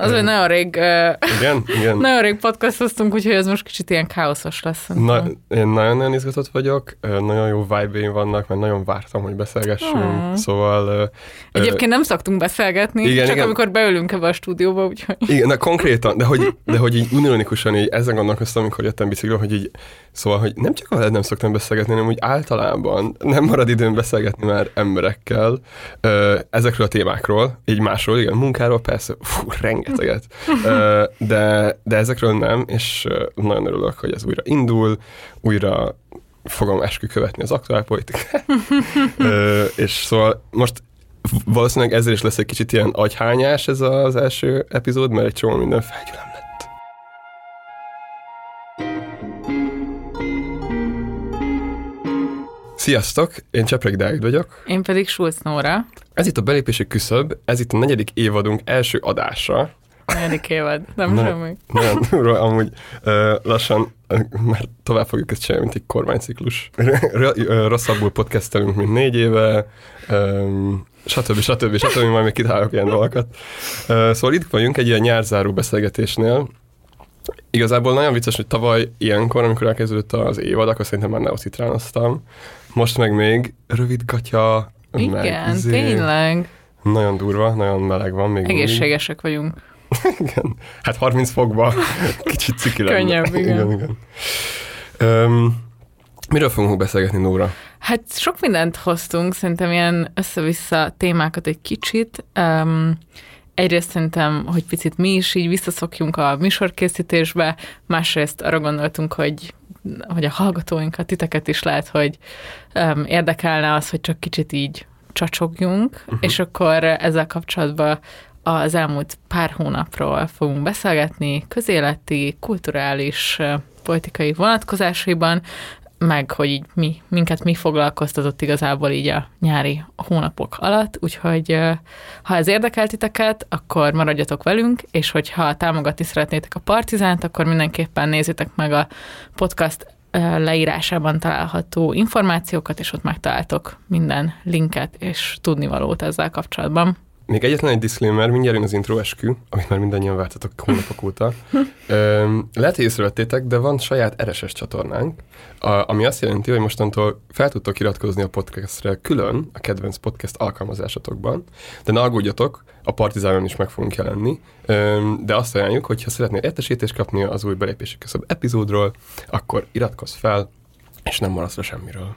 Az, hogy nagyon rég, igen, igen. nagyon rég podcastoztunk, úgyhogy ez most kicsit ilyen káoszos lesz. Na, én nagyon-nagyon izgatott vagyok, nagyon jó vibe vannak, mert nagyon vártam, hogy beszélgessünk, oh. szóval... Egyébként nem szoktunk beszélgetni, igen, csak igen. amikor beülünk ebbe a stúdióba, úgyhogy... Igen, na konkrétan, de hogy, de hogy így unironikusan így ezen gondolkoztam, amikor jöttem bicikliről, hogy így, szóval, hogy nem csak a nem szoktam beszélgetni, hanem úgy általában nem marad időm beszélgetni már emberekkel ezekről a témákról, így másról, igen, munkáról persze, fú, rengeteget, de, de ezekről nem, és nagyon örülök, hogy ez újra indul, újra fogom eskü követni az aktuál politikát. és szóval most valószínűleg ezzel is lesz egy kicsit ilyen agyhányás ez az első epizód, mert egy csomó minden felgyülem lett. Sziasztok, én Csepreg Dávid vagyok. Én pedig Schulz Nóra. Ez itt a belépési küszöb, ez itt a negyedik évadunk első adása. Negyedik évad, nem ne, semmi. Nagyon durva, amúgy uh, lassan már tovább fogjuk ezt csinálni, mint egy kormányciklus. Rosszabbul podcastelünk, mint négy éve, um, stb. stb. stb. majd még kitálok ilyen dolgokat. Szóval itt vagyunk egy ilyen nyárzáró beszélgetésnél, Igazából nagyon vicces, hogy tavaly ilyenkor, amikor elkezdődött az évad, akkor szerintem már neocitránoztam. Most meg még rövid gatya, Igen, izé, tényleg. Nagyon durva, nagyon meleg van még Egészségesek mindig. vagyunk. igen. Hát 30 fokba kicsit ciki lenne. Könnyebb, igen. igen, igen. Um, miről fogunk beszélgetni, Nóra? Hát sok mindent hoztunk, szerintem ilyen össze-vissza témákat egy kicsit. Um, egyrészt szerintem, hogy picit mi is így visszaszokjunk a műsorkészítésbe, másrészt arra gondoltunk, hogy hogy a hallgatóinkat, titeket is lehet, hogy um, érdekelne az, hogy csak kicsit így csacsogjunk, uh-huh. és akkor ezzel kapcsolatban az elmúlt pár hónapról fogunk beszélgetni, közéleti, kulturális, politikai vonatkozásaiban, meg hogy így mi, minket mi foglalkoztatott igazából így a nyári hónapok alatt, úgyhogy ha ez érdekel titeket, akkor maradjatok velünk, és hogyha támogatni szeretnétek a Partizánt, akkor mindenképpen nézzétek meg a podcast leírásában található információkat, és ott megtaláltok minden linket és tudnivalót ezzel kapcsolatban. Még egyetlen egy disclaimer, mindjárt jön az intro eskü, amit már mindannyian vártatok hónapok óta. lehet, hogy észrevettétek, de van saját RSS csatornánk, a, ami azt jelenti, hogy mostantól fel tudtok iratkozni a podcastre külön a kedvenc podcast alkalmazásatokban, de ne aggódjatok, a Partizánon is meg fogunk jelenni, de azt ajánljuk, hogy ha szeretnél értesítést kapni az új belépési köszöbb epizódról, akkor iratkozz fel, és nem maradsz le semmiről.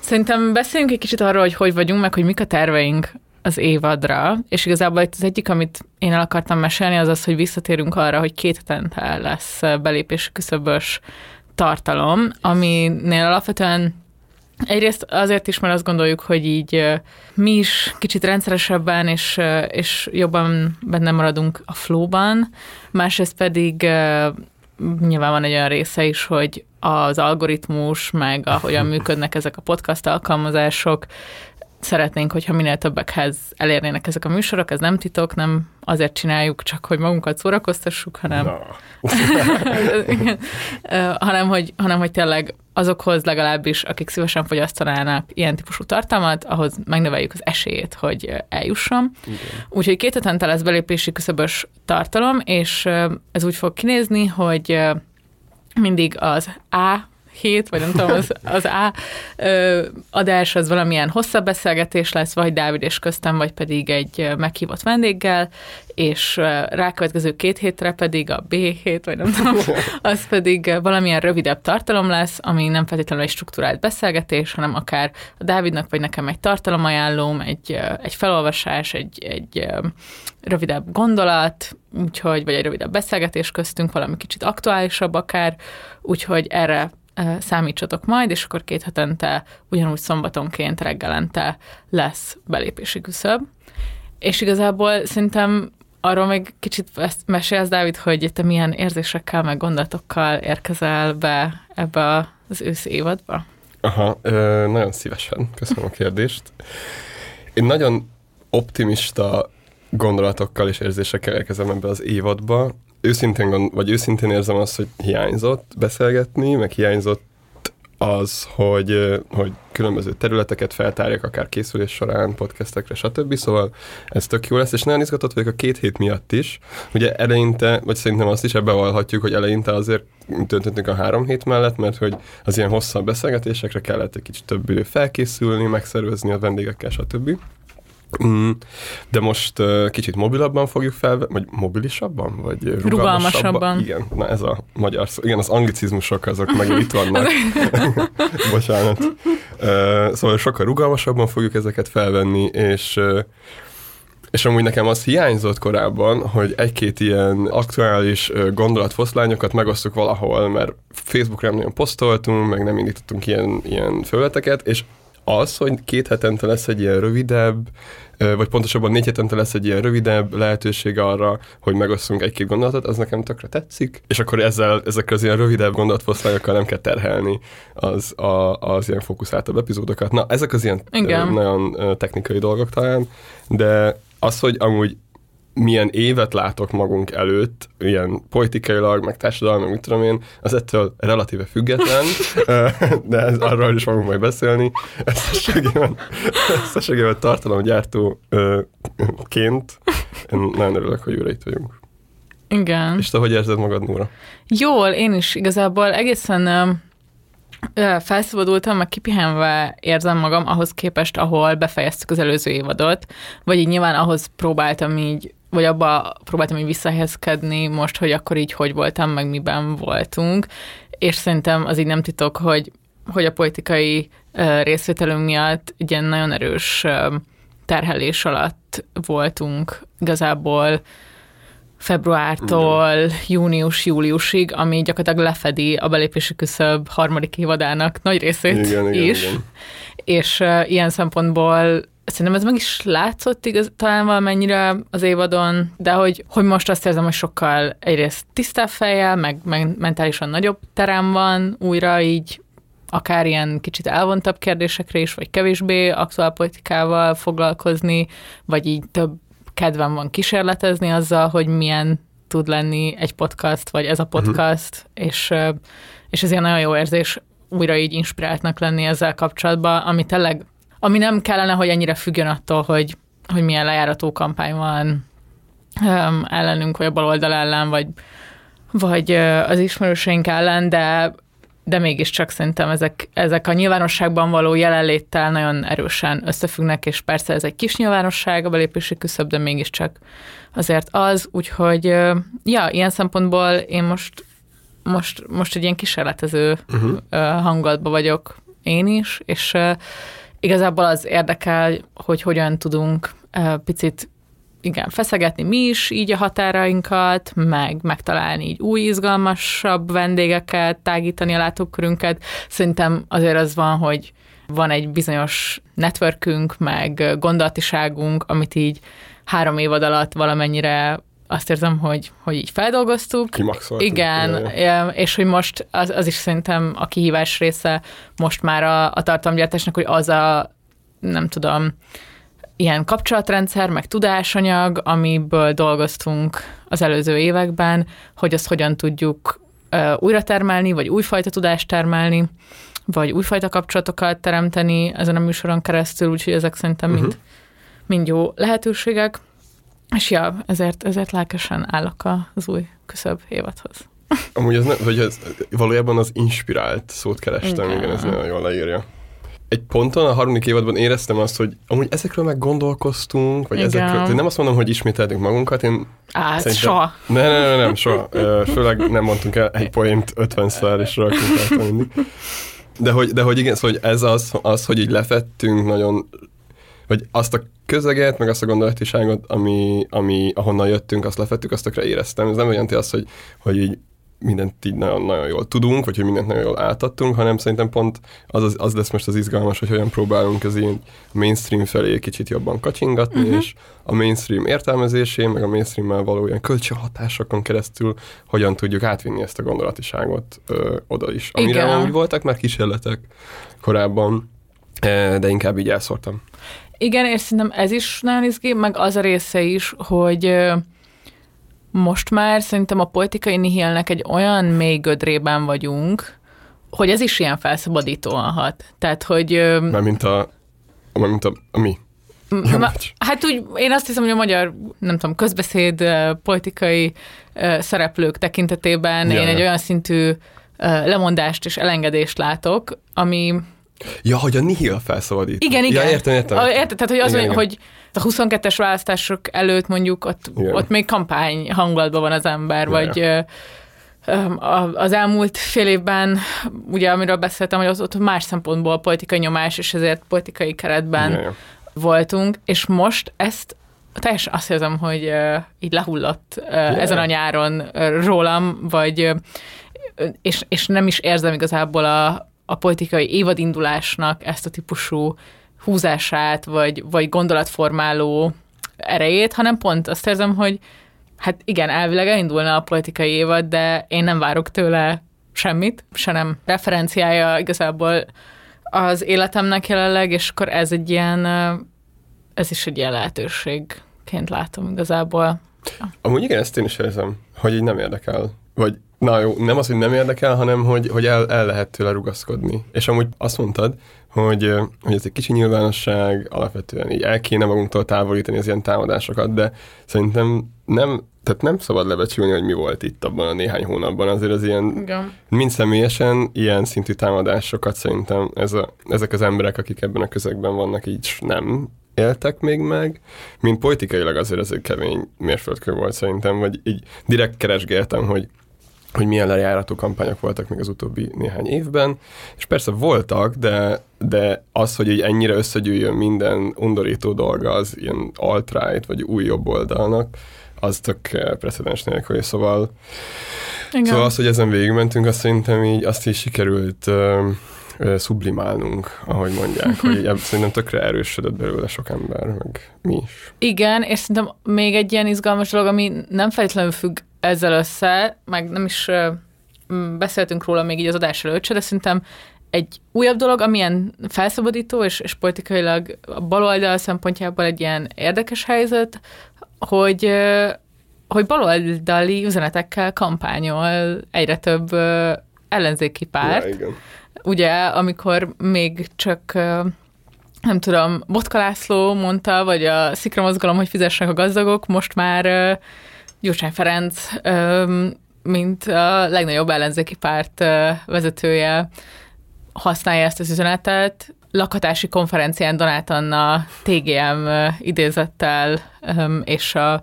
Szerintem beszéljünk egy kicsit arról, hogy hogy vagyunk, meg hogy mik a terveink az évadra, és igazából itt az egyik, amit én el akartam mesélni, az az, hogy visszatérünk arra, hogy két hetente lesz belépés küszöbös tartalom, aminél alapvetően Egyrészt azért is, mert azt gondoljuk, hogy így mi is kicsit rendszeresebben és, és jobban benne maradunk a flóban, másrészt pedig nyilván van egy olyan része is, hogy az algoritmus, meg ahogyan működnek ezek a podcast alkalmazások, szeretnénk, hogyha minél többekhez elérnének ezek a műsorok, ez nem titok, nem azért csináljuk csak, hogy magunkat szórakoztassuk, hanem, no. hanem, hogy, hanem hogy tényleg azokhoz legalábbis, akik szívesen fogyasztanának ilyen típusú tartalmat, ahhoz megnöveljük az esélyét, hogy eljusson. Úgyhogy két hetente lesz belépési küszöbös tartalom, és ez úgy fog kinézni, hogy mindig az A hét, vagy nem tudom, az, az A ö, adás az valamilyen hosszabb beszélgetés lesz, vagy Dávid és köztem, vagy pedig egy meghívott vendéggel, és rákövetkező két hétre pedig a B hét, vagy nem tudom, az pedig valamilyen rövidebb tartalom lesz, ami nem feltétlenül egy struktúrált beszélgetés, hanem akár a Dávidnak vagy nekem egy tartalomajánlóm, egy, egy felolvasás, egy, egy rövidebb gondolat, úgyhogy, vagy egy rövidebb beszélgetés köztünk, valami kicsit aktuálisabb akár, úgyhogy erre számítsatok majd, és akkor két hetente, ugyanúgy szombatonként reggelente lesz belépési küszöb. És igazából szerintem arról még kicsit ezt mesélsz, Dávid, hogy te milyen érzésekkel, meg gondolatokkal érkezel be ebbe az ősz évadba? Aha, ö, nagyon szívesen. Köszönöm a kérdést. Én nagyon optimista gondolatokkal és érzésekkel érkezem ebbe az évadba. Őszintén, gond, vagy őszintén érzem azt, hogy hiányzott beszélgetni, meg hiányzott az, hogy, hogy különböző területeket feltárjak, akár készülés során, podcastekre, stb. Szóval ez tök jó lesz, és nagyon izgatott vagyok a két hét miatt is. Ugye eleinte, vagy szerintem azt is ebbe vallhatjuk, hogy eleinte azért döntöttünk a három hét mellett, mert hogy az ilyen hosszabb beszélgetésekre kellett egy kicsit több idő felkészülni, megszervezni a vendégekkel, stb. Mm, De most uh, kicsit mobilabban fogjuk fel, vagy mobilisabban, vagy rugalmasabban? Rugalmasabban. Igen, na ez a magyar szó. Igen, az anglicizmusok azok megint itt vannak. Bocsánat. Uh, szóval sokkal rugalmasabban fogjuk ezeket felvenni, és uh, és amúgy nekem az hiányzott korábban, hogy egy-két ilyen aktuális gondolatfoszlányokat megosztuk valahol, mert Facebookra nem nagyon posztoltunk, meg nem indítottunk ilyen, ilyen felületeket, és az, hogy két hetente lesz egy ilyen rövidebb, vagy pontosabban négy hetente lesz egy ilyen rövidebb lehetőség arra, hogy megosztunk egy-két gondolatot, az nekem tökre tetszik, és akkor ezzel, ezekkel az ilyen rövidebb gondolatfoszlányokkal nem kell terhelni az, a, az ilyen fókuszáltabb epizódokat. Na, ezek az ilyen Igen. nagyon technikai dolgok talán, de az, hogy amúgy milyen évet látok magunk előtt, ilyen politikailag, meg társadalmi, mit tudom én, az ettől relatíve független, de ez, arról is fogunk majd beszélni. Összességében, összességében tartalomgyártóként én nagyon örülök, hogy újra itt vagyunk. Igen. És te hogy érzed magad, Nóra? Jól, én is igazából egészen felszabadultam, meg kipihenve érzem magam ahhoz képest, ahol befejeztük az előző évadot, vagy így nyilván ahhoz próbáltam így, vagy abba próbáltam így visszahelyezkedni most, hogy akkor így hogy voltam, meg miben voltunk, és szerintem az így nem titok, hogy, hogy a politikai ö, részvételünk miatt egy ilyen nagyon erős ö, terhelés alatt voltunk igazából februártól június-júliusig, ami gyakorlatilag lefedi a belépési küszöb harmadik évadának nagy részét Igen, igen, is. igen. És uh, ilyen szempontból szerintem ez meg is látszott igaz, talán valamennyire az évadon, de hogy, hogy most azt érzem, hogy sokkal egyrészt tisztább fejjel, meg, meg mentálisan nagyobb terem van újra így akár ilyen kicsit elvontabb kérdésekre is, vagy kevésbé aktuál politikával foglalkozni, vagy így több kedvem van kísérletezni azzal, hogy milyen tud lenni egy podcast, vagy ez a podcast, uh-huh. és, és ez ilyen nagyon jó érzés újra így inspiráltnak lenni ezzel kapcsolatban, ami tényleg, ami nem kellene, hogy ennyire függjön attól, hogy, hogy milyen lejárató kampány van um, ellenünk, vagy a baloldal ellen, vagy, vagy az ismerőseink ellen, de de mégiscsak szerintem ezek, ezek a nyilvánosságban való jelenléttel nagyon erősen összefüggnek, és persze ez egy kis nyilvánosság, a belépési küszöb, de mégiscsak azért az, úgyhogy ja, ilyen szempontból én most most, most egy ilyen kísérletező uh-huh. hangulatban vagyok én is, és igazából az érdekel, hogy hogyan tudunk picit igen, feszegetni mi is így a határainkat, meg megtalálni így új, izgalmasabb vendégeket, tágítani a látókörünket. Szerintem azért az van, hogy van egy bizonyos networkünk, meg gondolatiságunk, amit így három évad alatt valamennyire azt érzem, hogy, hogy így feldolgoztuk. Kimaxoltuk. Igen, Ja, és hogy most az, az is szerintem a kihívás része most már a, a tartalomgyártásnak, hogy az a, nem tudom, ilyen kapcsolatrendszer, meg tudásanyag, amiből dolgoztunk az előző években, hogy azt hogyan tudjuk uh, újra termelni, vagy újfajta tudást termelni, vagy újfajta kapcsolatokat teremteni ezen a műsoron keresztül, úgyhogy ezek szerintem mind, mind jó lehetőségek. És ja, ezért, ezért lelkesen állok az új küszöbb évadhoz. Amúgy ez, ne, vagy ez valójában az inspirált szót kerestem, igen, Igen. ez nagyon jól leírja. Egy ponton a harmadik évadban éreztem azt, hogy amúgy ezekről meg gondolkoztunk, vagy Igen. ezekről, tehát nem azt mondom, hogy ismételtünk magunkat, én Á, ez Szerintem- soha. Ne, ne, ne, nem, soha. Főleg nem mondtunk el egy poént 50-szer, és rakunk rajta mindig. De hogy, de hogy igen, szóval hogy ez az, az, hogy így lefettünk nagyon, vagy azt a közeget, meg azt a gondolatiságot, ami, ami ahonnan jöttünk, azt lefettük, azt tökre éreztem. Ez nem olyan azt, hogy, hogy így mindent így nagyon-nagyon jól tudunk, vagy hogy mindent nagyon jól átadtunk, hanem szerintem pont az, az, az lesz most az izgalmas, hogy hogyan próbálunk az ilyen mainstream felé kicsit jobban kacsingatni, uh-huh. és a mainstream értelmezésén, meg a mainstream való ilyen kölcsönhatásokon keresztül hogyan tudjuk átvinni ezt a gondolatiságot ö, oda is. Amire Igen. amúgy voltak már kísérletek korábban, de inkább így elszórtam. Igen, és szerintem ez is nagyon izgi, meg az a része is, hogy most már szerintem a politikai nihilnek egy olyan mély gödrében vagyunk, hogy ez is ilyen felszabadítóan hat. Tehát, hogy... ö, Már mint a, már mint a, a mi. Ja, Ma-. Hát úgy, én azt hiszem, hogy a magyar, nem tudom, közbeszéd, politikai szereplők tekintetében Ja, én egy olyan szintű lemondást és elengedést látok, ami... Ja, hogy a nihil felszabadít. Igen, igen. Ja, értem, értem. Értem. érted? Tehát, hogy az, Igen, hogy, igen. hogy a 22-es választások előtt mondjuk ott, Igen. ott még kampány hangulatban van az ember, Ja, vagy az elmúlt fél évben, ugye amiről beszéltem, hogy az ott más szempontból politikai nyomás, és ezért politikai keretben Ja, ja. voltunk, és most ezt teljesen azt érzem, hogy ö, így lehullott ö, ezen a nyáron rólam, vagy és, és nem is érzem igazából a, a politikai évadindulásnak ezt a típusú húzását, vagy, vagy gondolatformáló erejét, hanem pont azt érzem, hogy hát igen, elvileg elindulna a politikai évad, de én nem várok tőle semmit, se nem referenciája igazából az életemnek jelenleg, és akkor ez egy ilyen, ez is egy ilyen lehetőségként látom igazából. Amúgy igen, ezt én is érzem, hogy így nem érdekel. Vagy, na jó, nem az, hogy nem érdekel, hanem hogy, hogy el, el lehet tőle rugaszkodni. És amúgy azt mondtad, hogy, hogy ez egy kicsi nyilvánosság, alapvetően így el kéne magunktól távolítani az ilyen támadásokat, de szerintem nem, tehát nem szabad lebecsülni, hogy mi volt itt abban a néhány hónapban. Azért az ilyen Igen. mind személyesen ilyen szintű támadásokat szerintem ez a, ezek az emberek, akik ebben a közegben vannak, így nem éltek még meg, mint politikailag azért ez egy kemény mérföldkő volt szerintem, vagy így direkt keresgéltem, hogy hogy milyen lejárató kampányok voltak még az utóbbi néhány évben, és persze voltak, de, de az, hogy így ennyire összegyűjjön minden undorító dolga az ilyen alt-right, vagy új jobb oldalnak, az tök eh, precedens nélkül, szóval Igen. Szóval az, hogy ezen végigmentünk, azt szerintem így azt is sikerült ö, ö, sublimálnunk, ahogy mondják, hogy ebb- szerintem tökre erősödött belőle sok ember, meg mi is. Igen, és szerintem még egy ilyen izgalmas dolog, ami nem feltétlenül függ ezzel össze, meg nem is beszéltünk róla még így az adás előtt de szerintem egy újabb dolog, amilyen felszabadító, és, és politikailag a baloldal szempontjából egy ilyen érdekes helyzet, hogy hogy baloldali üzenetekkel kampányol egyre több ellenzéki párt. Ja, igen. ugye, amikor még csak nem tudom, Botka László mondta, vagy a Szikra mozgalom, hogy fizessenek a gazdagok, most már Gyurcsány Ferenc, mint a legnagyobb ellenzéki párt vezetője használja ezt az üzenetet. Lakatási konferencián Donát Anna TGM idézettel, és a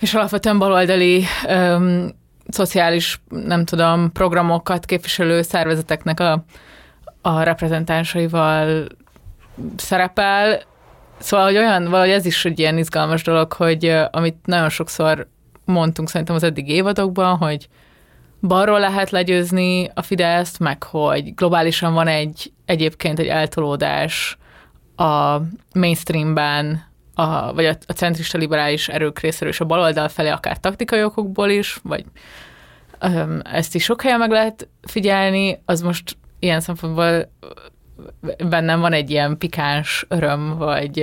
és alapvetően baloldali öm, szociális, nem tudom, programokat képviselő szervezeteknek a, a reprezentánsaival szerepel. Szóval, hogy olyan, valahogy ez is egy ilyen izgalmas dolog, hogy amit nagyon sokszor mondtunk szerintem az eddig évadokban, hogy balról lehet legyőzni a Fideszt, meg hogy globálisan van egy egyébként egy eltolódás a mainstreamben, a, vagy a, a centrista liberális erők részéről és a baloldal felé, akár taktikai okokból is, vagy ezt is sok helyen meg lehet figyelni, az most ilyen szempontból bennem van egy ilyen pikáns öröm, vagy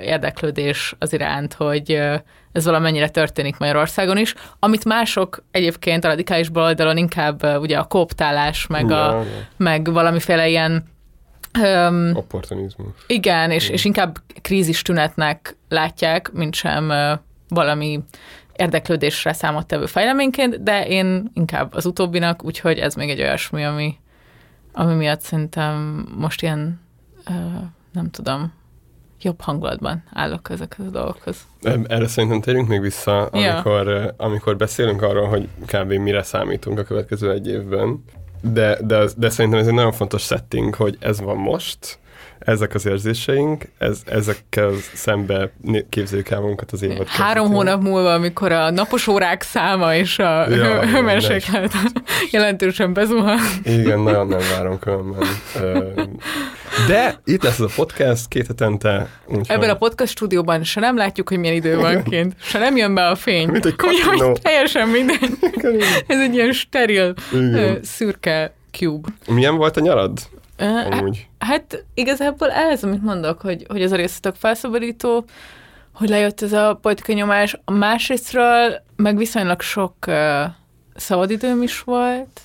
érdeklődés az iránt, hogy ez valamennyire történik Magyarországon is, amit mások egyébként a radikális baloldalon inkább ugye a kooptálás, meg, Ja, a, ja. meg valamiféle ilyen öm, Opportunizmus. igen, és, és inkább krízis tünetnek látják, mint sem ö, valami érdeklődésre számottevő fejleményként, de én inkább az utóbbinak, úgyhogy ez még egy olyasmi, ami, ami miatt szerintem most ilyen, nem tudom, jobb hangulatban állok ezekhez a dolgokhoz. Erre szerintem térjünk még vissza, Ja. amikor, ö, amikor beszélünk arról, hogy kb. mire számítunk a következő egy évben. De, de, de szerintem ez egy nagyon fontos setting, hogy ez van most, ezek az érzéseink, ez, ezekkel szembe képzeljük el magunkat az évad Három kezdetén. hónap múlva, amikor a napos órák száma és a Ja, hőmérséklet jelentősen bezuhan. Igen, nagyon nem várom különben. De itt lesz ez a podcast két hetente. úgyhogy- Ebben a podcast stúdióban se nem látjuk, hogy milyen idő van kint, se nem jön be a fény. Mint egy Úgyhogy teljesen mindegy. Ez egy ilyen steril, Igen. szürke cube. Milyen volt a nyarad? Hát- Amúgy. Hát igazából ez, amit mondok, hogy, hogy ez a rész tök felszabadító, hogy lejött ez a politikai nyomás. A másrésztről meg viszonylag sok uh, szabadidőm is volt.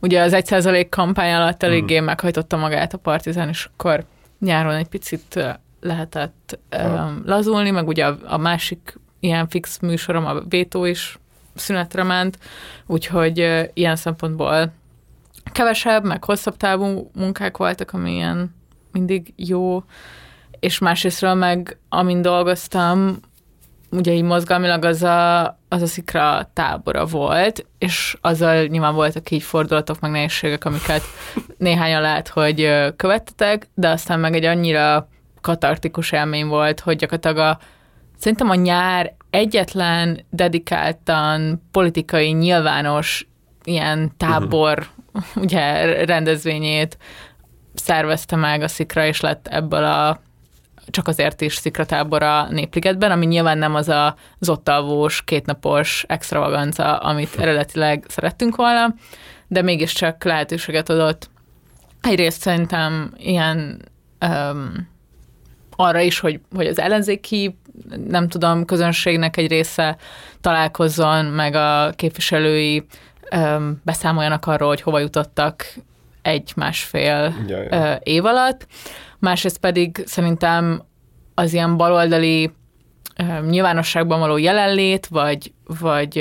Ugye az 1% kampány alatt eléggé meghajtotta magát a partizán, és akkor nyáron egy picit lehetett um, lazulni, meg ugye a, a másik ilyen fix műsorom, a Vétó is szünetre ment, úgyhogy uh, ilyen szempontból kevesebb, meg hosszabb távú munkák voltak, ami ilyen mindig jó, és másrésztről meg, amin dolgoztam, ugye így mozgalmilag az a, az a szikra tábora volt, és azzal nyilván voltak így fordulatok, meg nehézségek, amiket néhányan lehet, hogy követtetek, de aztán meg egy annyira katartikus élmény volt, hogy gyakorlatilag a, szerintem a nyár egyetlen dedikáltan politikai nyilvános ilyen tábor ugye rendezvényét szervezte meg a Szikra, és lett ebből a csak azért is szikratábor a Népligetben, ami nyilván nem az a az ott alvós, kétnapos extravaganza, amit eredetileg szerettünk volna, de mégiscsak lehetőséget adott. Egyrészt szerintem ilyen um, arra is, hogy, hogy az ellenzéki, nem tudom, közönségnek egy része találkozzon, meg a képviselői beszámoljanak arról, hogy hova jutottak egy-másfél Ja, ja. év alatt. Másrészt pedig szerintem az ilyen baloldali ö, nyilvánosságban való jelenlét, vagy, vagy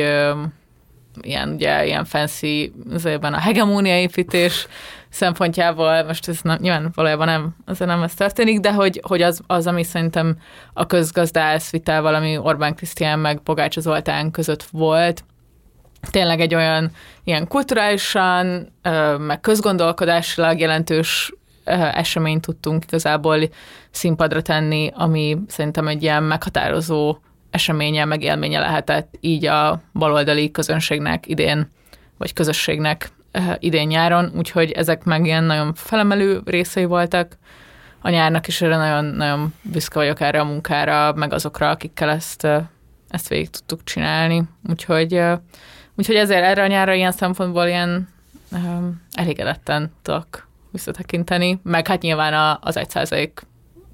ilyen, ugye, ilyen fancy azért a hegemóniaépítés szempontjából, most ez nem, nyilván valójában nem, azért nem ez történik, de hogy, hogy az, az, ami szerintem a közgazdász vitával, ami Orbán Krisztián meg Pogácsa Zoltán között volt, tényleg egy olyan ilyen kulturálisan, meg közgondolkodásilag jelentős eseményt tudtunk igazából színpadra tenni, ami szerintem egy ilyen meghatározó eseménye, meg élménye lehetett így a baloldali közönségnek idén, vagy közösségnek idén nyáron, úgyhogy ezek meg ilyen nagyon felemelő részei voltak a nyárnak, és erre nagyon, nagyon büszke vagyok erre a munkára, meg azokra, akikkel ezt, ezt végig tudtuk csinálni. Úgyhogy Úgyhogy ezért erre a nyárra ilyen szempontból ilyen um, elégedetten tudok visszatekinteni, meg hát nyilván a, az egy százalék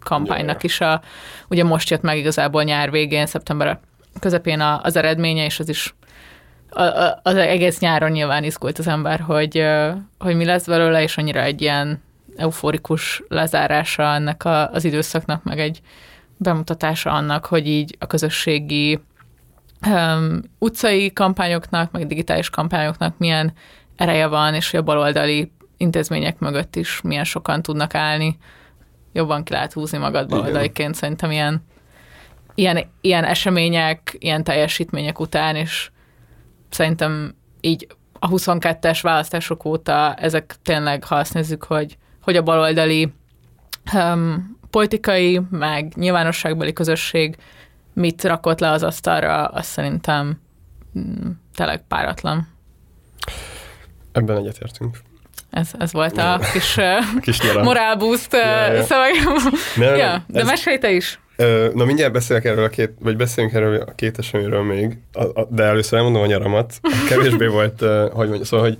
kampánynak is a, ugye most jött meg igazából nyár végén, szeptember közepén a, az eredménye, és az is a, a, az egész nyáron nyilván izgult az ember, hogy, hogy mi lesz belőle, és annyira egy ilyen euforikus lezárása ennek a, az időszaknak, meg egy bemutatása annak, hogy így a közösségi um, utcai kampányoknak, meg digitális kampányoknak milyen ereje van, és hogy a baloldali intézmények mögött is milyen sokan tudnak állni. Jobban ki lehet húzni magad baloldaliként, szerintem ilyen, ilyen, ilyen események, ilyen teljesítmények után, és szerintem így a 22-es választások óta ezek tényleg, ha azt nézzük, hogy, hogy a baloldali um, politikai, meg nyilvánosságbeli közösség mit rakott le az asztalra, azt szerintem mm, tényleg páratlan. Ebben egyetértünk. Ez, ez volt a kis kis morálbúzt Ja, ja. szövegem. Nem, Ja, de ez- mesélj te is. Na mindjárt beszélek erről a két, vagy beszélünk erről a két eseményről még, a, a, de először elmondom a nyaramat. Kevésbé volt, hogy mondjam, szóval, hogy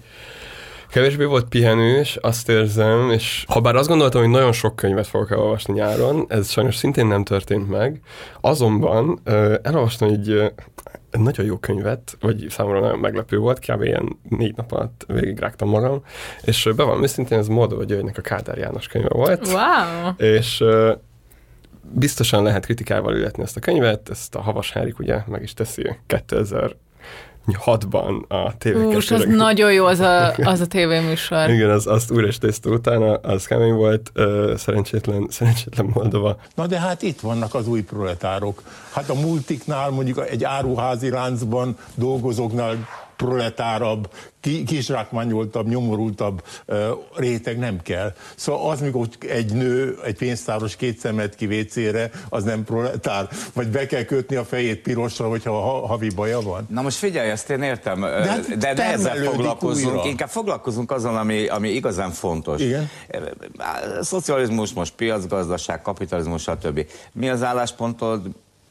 kevésbé volt pihenős, azt érzem, és ha bár azt gondoltam, hogy nagyon sok könyvet fogok elolvasni nyáron, ez sajnos szintén nem történt meg, azonban elolvastam egy, egy nagyon jó könyvet, vagy számomra nagyon meglepő volt, kb. ilyen négy nap alatt végigrágtam magam, és uh, bevallom őszintén, ez Moldova Györgynek a Kádár János könyve volt. Wow. És biztosan lehet kritikával illetni ezt a könyvet, ezt a Havas Henrik ugye meg is teszi 2006-ban a tv Ús, az nagyon jó az a, az a tévéműsor. Igen, az, azt újra és tészta utána, az kemény volt, ö, szerencsétlen, szerencsétlen Moldova. Na de hát itt vannak az új proletárok. Hát a multiknál, mondjuk egy áruházi láncban dolgozóknál proletárabb, ki, kisrákmányoltabb, nyomorultabb réteg nem kell. Szóval az, mikor egy nő, egy pénztáros két szemet ki vécére, az nem proletár. Vagy be kell kötni a fejét pirosra, hogyha ha, havi baja van. Na most figyelj, ezt én értem, de, hát de ne ezzel foglalkozunk, újra. inkább foglalkozunk azon, ami, ami igazán fontos. Igen. Szocializmus, most piacgazdaság, kapitalizmus, stb. Mi az álláspontod?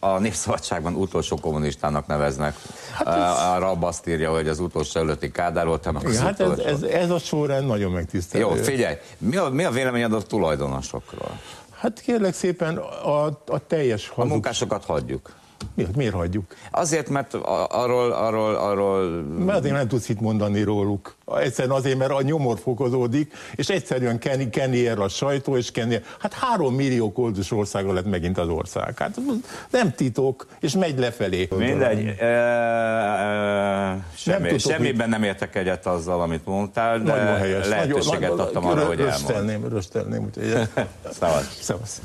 A Népszabadságban utolsó kommunistának neveznek. Hát ez... A Rab azt írja, hogy az utolsó előtti Kádár volt, meg az hát ez, utolsó. ez, ez a sorrend nagyon megtisztelő. Jó, figyelj, mi a, mi a véleményed a tulajdonosokról? Hát kérlek szépen a, a teljes A hazug... munkásokat hagyjuk. Miért, miért hagyjuk? Azért, mert arról, arról, arról Mert azért nem tudsz itt mondani róluk. Egyszerűen azért, mert a nyomor fokozódik, és egyszerűen keni, keni el a sajtó, és keni el. Hát három millió koldus országa lett megint az ország. Hát nem titok, és megy lefelé. Mindegy, e, e, semmi, tudok, semmiben nem értek egyet azzal, amit mondtál, de Nagyon helyes. lehetőséget nagyon, adtam arra, hogy elmond. Röstelném, röstelném, úgyhogy... Szevasz. Szevasz.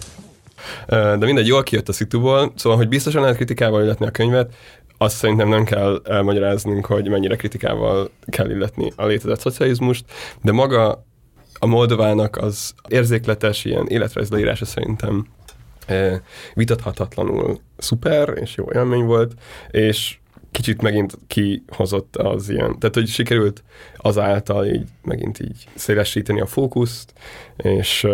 De mindegy, jól kijött a szituból, szóval, hogy biztosan lehet kritikával illetni a könyvet, azt szerintem nem kell elmagyaráznunk, hogy mennyire kritikával kell illetni a létezett szocializmust, de maga a Moldovának az érzékletes ilyen életrajzleírása szerintem vitathatatlanul szuper, és jó élmény volt, és kicsit megint kihozott az ilyen, tehát hogy sikerült azáltal így megint így szélesíteni a fókuszt, és,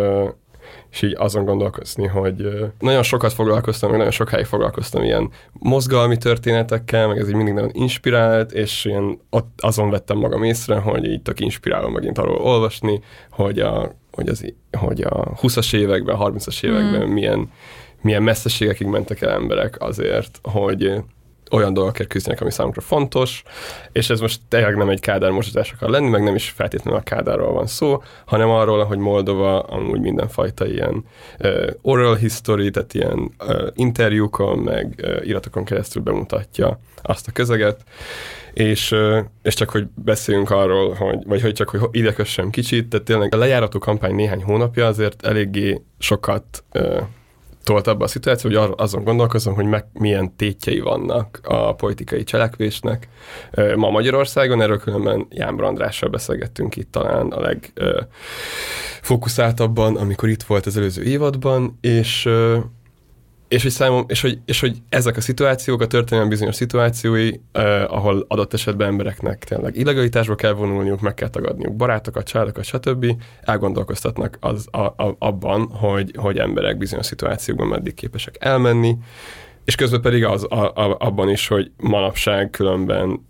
és így azon gondolkozni, hogy nagyon sokat foglalkoztam, meg nagyon sokáig foglalkoztam ilyen mozgalmi történetekkel, meg ez így mindig nagyon inspirált, és ilyen ott azon vettem magam észre, hogy így tök inspiráló megint arról olvasni, hogy a, hogy az, hogy a 20-as években, 30-as években milyen, milyen messzeségekig mentek el emberek azért, hogy olyan dolgokért küzdenek, ami számukra fontos, és ez most tényleg nem egy Kádár mosatás akar lenni, meg nem is feltétlenül a Kádárról van szó, hanem arról, hogy Moldova amúgy mindenfajta ilyen uh, oral history, tehát ilyen uh, interjúkon, meg uh, iratokon keresztül bemutatja azt a közeget, és, uh, és csak hogy beszéljünk arról, hogy, vagy hogy csak hogy ide kössem kicsit, tehát tényleg a lejárató kampány néhány hónapja azért eléggé sokat uh, tolt abba a szituáció, hogy azon gondolkozom, hogy meg, milyen tétjei vannak a politikai cselekvésnek. Ma Magyarországon, erről különben Ján Andrással beszélgettünk itt talán a legfókuszáltabban, amikor itt volt az előző évadban, és és hogy, számom, és, hogy, és hogy ezek a szituációk, a történelem bizonyos szituációi, eh, ahol adott esetben embereknek tényleg illegalitásba kell vonulniuk, meg kell tagadniuk barátokat, családokat, stb. elgondolkoztatnak az, a, a, abban, hogy, hogy emberek bizonyos szituációkban meddig képesek elmenni, és közben pedig az, a, a, abban is, hogy manapság különben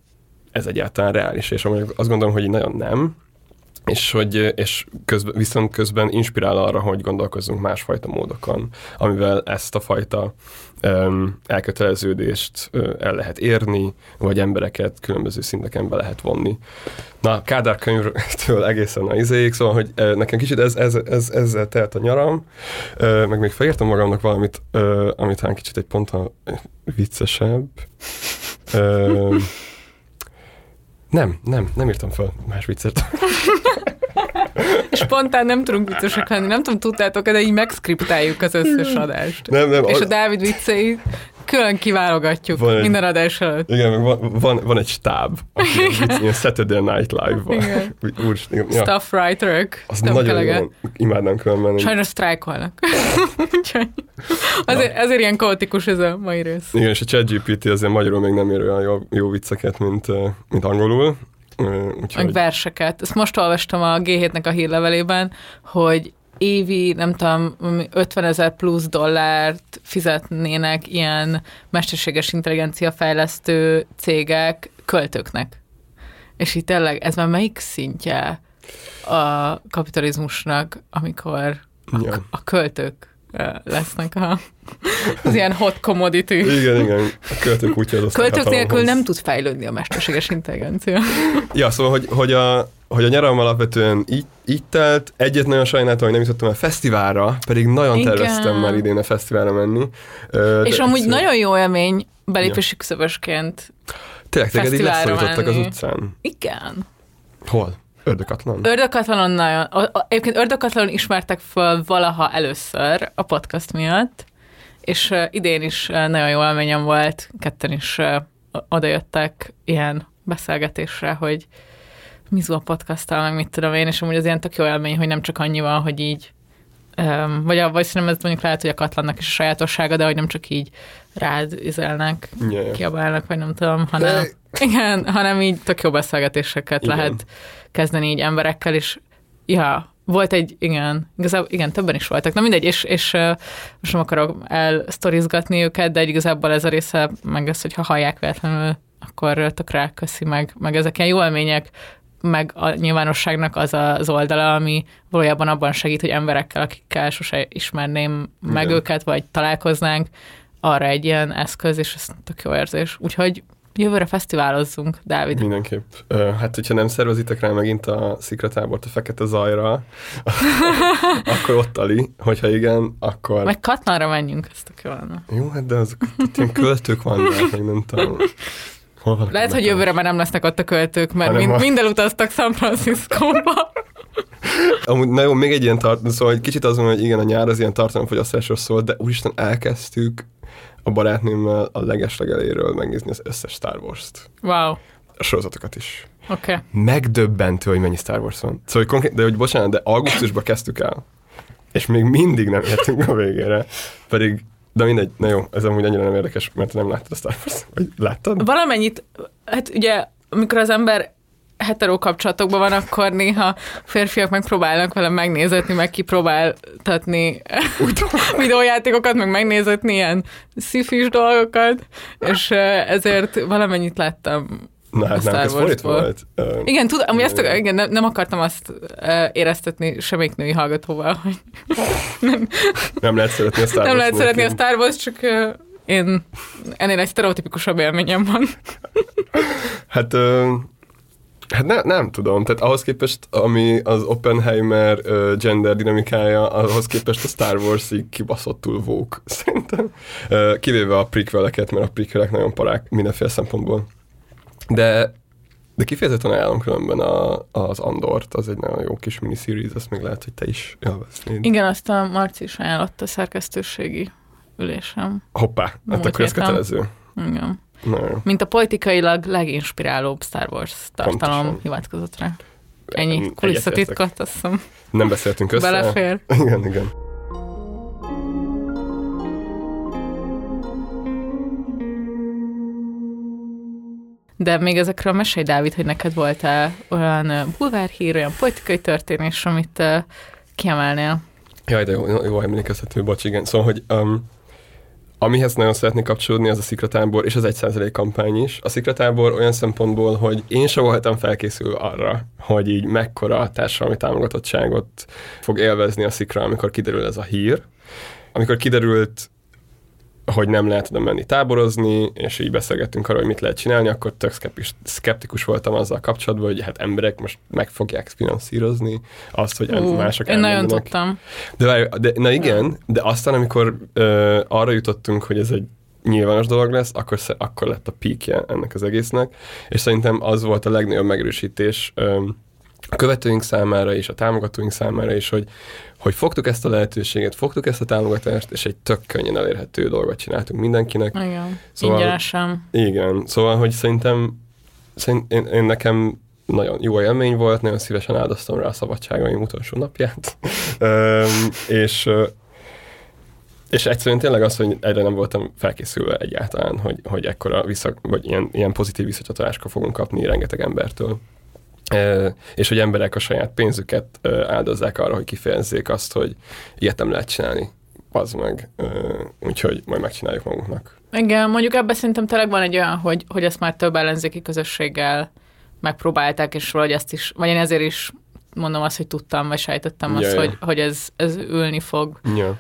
ez egyáltalán reális, és azt gondolom, hogy nagyon nem, és, hogy, és közben, viszont közben inspirál arra, hogy gondolkozzunk másfajta módokon, amivel ezt a fajta um, elköteleződést uh, el lehet érni, vagy embereket különböző szinteken be lehet vonni. Na, Kádár könyvtől egészen a izéig, szóval, hogy uh, nekem kicsit ez, ez, ez, ezzel telt a nyaram, uh, meg még felírtam magamnak valamit, uh, amit talán kicsit egy ponttal viccesebb. Uh, nem, nem, nem írtam fel más viccet. Spontán nem tudunk viccesek lenni, nem tudom, tudtátok de így megszkriptáljuk az összes adást. Nem, nem, És a Dávid vicceit külön kiválogatjuk Van egy- minden adás előtt. Igen, meg van, van, van egy stáb, aki ilyen Saturday Night igen, ja, Stuff writerök. az nem nagyon jó, imádnám különben. Sajnos sztrájkolnak. Úgyhogy azért, ezért ilyen kaotikus ez a mai rész. Igen, és a ChatGPT azért magyarul még nem ér olyan jó, jó vicceket, mint, mint angolul. Eh, Meg Úgyhogy, verseket. Ezt most olvastam a G7-nek a hírlevelében, hogy évi, nem tudom, 50 ezer plusz dollárt fizetnének ilyen mesterséges intelligencia fejlesztő cégek költőknek. És itt tényleg ez már melyik szintje a kapitalizmusnak, amikor a, Ja. a költők ö, lesznek a, az ilyen hot commodity. igen, igen, a költők útja az Költők nélkül nem tud fejlődni a mesterséges intelligencia. Ja, szóval, hogy, hogy, a, hogy a nyaram alapvetően így, így telt. Egyet nagyon sajnáltam, hogy nem jutottam el fesztiválra, pedig nagyon Igen. terveztem már idén a fesztiválra menni. Ö, És amúgy egyszerűen- nagyon jó élmény belépési küszöbösként. Tényleg, téged így leszorítottak az utcán. Igen. Hol? Ördökatlan? Ördökatlanon nagyon. Egyébként Ördökatlanon ismertek föl valaha először a podcast miatt, és idén is nagyon jó élményem volt, ketten is odajöttek ilyen beszélgetésre, hogy Mizu a podcasttal, meg mit tudom én, és amúgy az ilyen tök jó élmény, hogy nem csak annyi van, hogy így Um, vagy, vagy szerintem ez mondjuk lehet, hogy a Katlannak is a sajátossága, de hogy nem csak így rád üzelnek, Yeah. kiabálnak, vagy nem tudom, hanem, igen, hanem így tök jó beszélgetéseket Igen. lehet kezdeni így emberekkel, és ja, volt egy, igen, igazából, igen, többen is voltak. Na mindegy, és, és uh, most nem akarok elsztorizgatni őket, de igazából ez a része, meg az, hogyha hallják véletlenül, akkor tökre köszi meg, meg ezek ilyen jó élmények, meg a nyilvánosságnak az az oldala, ami valójában abban segít, hogy emberekkel, akikkel sose ismerném meg Igen. őket, vagy találkoznánk, arra egy ilyen eszköz, és ez tök jó érzés. Úgyhogy jövőre fesztiválozzunk, Dávid. Mindenképp. Hát, hogyha nem szervezitek rá megint a szikratábort a fekete zajra, akkor ott Ali, hogyha igen, akkor... Meg Katlanra menjünk, ez tök jó lenne. Jó, hát de azok ilyen költők vannak, meg nem tudom. Hol vannak Lehet, hogy jövőre már nem lesznek ott a költők, mert mind, a- mind elutaztak San Franciscóba. Amúgy, na jó, még egy ilyen tartalom, szóval egy kicsit azon, hogy igen, a nyár az ilyen tartalomfogyasztásról szól, de úristen elkezdtük a barátnőmmel a legeslegeléről megnézni az összes Star Wars-t. Wow, A sorozatokat is. oké. Okay. Megdöbbentő, hogy mennyi Star Wars van. Szóval, hogy konkrét, de hogy bocsánat, de augusztusban kezdtük el, és még mindig nem értünk a végére. Pedig, de mindegy, na jó, ez amúgy annyira nem érdekes, mert nem láttad a Star Wars. Vagy láttad? Valamennyit, hát ugye, amikor az ember hetero kapcsolatokban van, akkor néha férfiak megpróbálnak vele megnézetni, meg kipróbáltatni videójátékokat, meg megnézetni ilyen szifis dolgokat, és ezért valamennyit láttam Na hát nem, ez fordítva volt. Igen, tudom, amúgy ezt, Igen. nem, nem akartam azt éreztetni semmelyik női hallgatóval, hogy Nem lehet szeretni a Star nem Wars lehet szeretni a. Star Wars, csak én ennél egy sztereotipikusabb élményem van. Hát, hát ne, nem tudom, tehát ahhoz képest, ami az Oppenheimer gender dinamikája, ahhoz képest a Star Wars így kibaszottul woke, szerintem. Kivéve a prequeleket, mert a prequelek nagyon parák mindenféle szempontból. De de kifejezetten ajánlom különben a, az Andort, az egy nagyon jó kis miniseries, azt még lehet, hogy te is élveznéd. Igen, azt a Marci is ajánlott a szerkesztőségi ülésem. Hoppá, hát Múlt akkor ez kötelező. Igen. Na jó. Mint a politikailag leginspirálóbb Star Wars tartalom Pontosan. hivatkozott rá. Ennyi kulisszatitkot, azt hiszem, Nem beszéltünk össze. belefér. Igen, igen. De még ezekről mesélj, Dávid, hogy neked volt-e olyan bulvárhír, olyan politikai történés, amit uh, kiemelnél? Jaj, de jó, jó emlékezhető, bocs, igen. Szóval, hogy um, amihez nagyon szeretnék kapcsolódni, az a szikratábor és az 1% kampány is. A szikratábor olyan szempontból, hogy én sem voltam felkészülve arra, hogy így mekkora társadalmi támogatottságot fog élvezni a szikra, amikor kiderül ez a hír. Amikor kiderült, hogy nem lehet oda menni táborozni, és így beszélgettünk arról, hogy mit lehet csinálni, akkor tök szkeptikus, voltam azzal kapcsolatban, hogy hát emberek most meg fogják finanszírozni azt, hogy Ú, mások én nagyon tudtam. De, várj, de na igen, de aztán, amikor ö, arra jutottunk, hogy ez egy nyilvános dolog lesz, akkor, akkor lett a píkje ennek az egésznek, és szerintem az volt a legnagyobb megerősítés ö, a követőink számára és a támogatóink számára is, hogy, hogy fogtuk ezt a lehetőséget, fogtuk ezt a támogatást, és egy tök könnyen elérhető dolgot csináltunk mindenkinek. Igen, Szóval- ingyenesen. Igen, szóval, hogy szerintem, szerint, én, én nekem nagyon jó élmény volt, nagyon szívesen áldoztam rá a szabadságaim utolsó napját, Öm, és és egyszerűen tényleg az, hogy egyre nem voltam felkészülve egyáltalán, hogy, hogy ekkora vissza, vagy ilyen, ilyen pozitív visszacsatoláskor fogunk kapni rengeteg embertől. És hogy emberek a saját pénzüket áldozzák arra, hogy kifejezzék azt, hogy ilyet nem lehet csinálni. Az meg. Úgyhogy majd megcsináljuk magunknak. Igen, mondjuk ebben szerintem tényleg van egy olyan, hogy, hogy ezt már több ellenzéki közösséggel megpróbálták, és valahogy ezt is, vagy én ezért is mondom azt, hogy tudtam, vagy sejtettem azt, ja. hogy, hogy ez, ez ülni fog, Ja.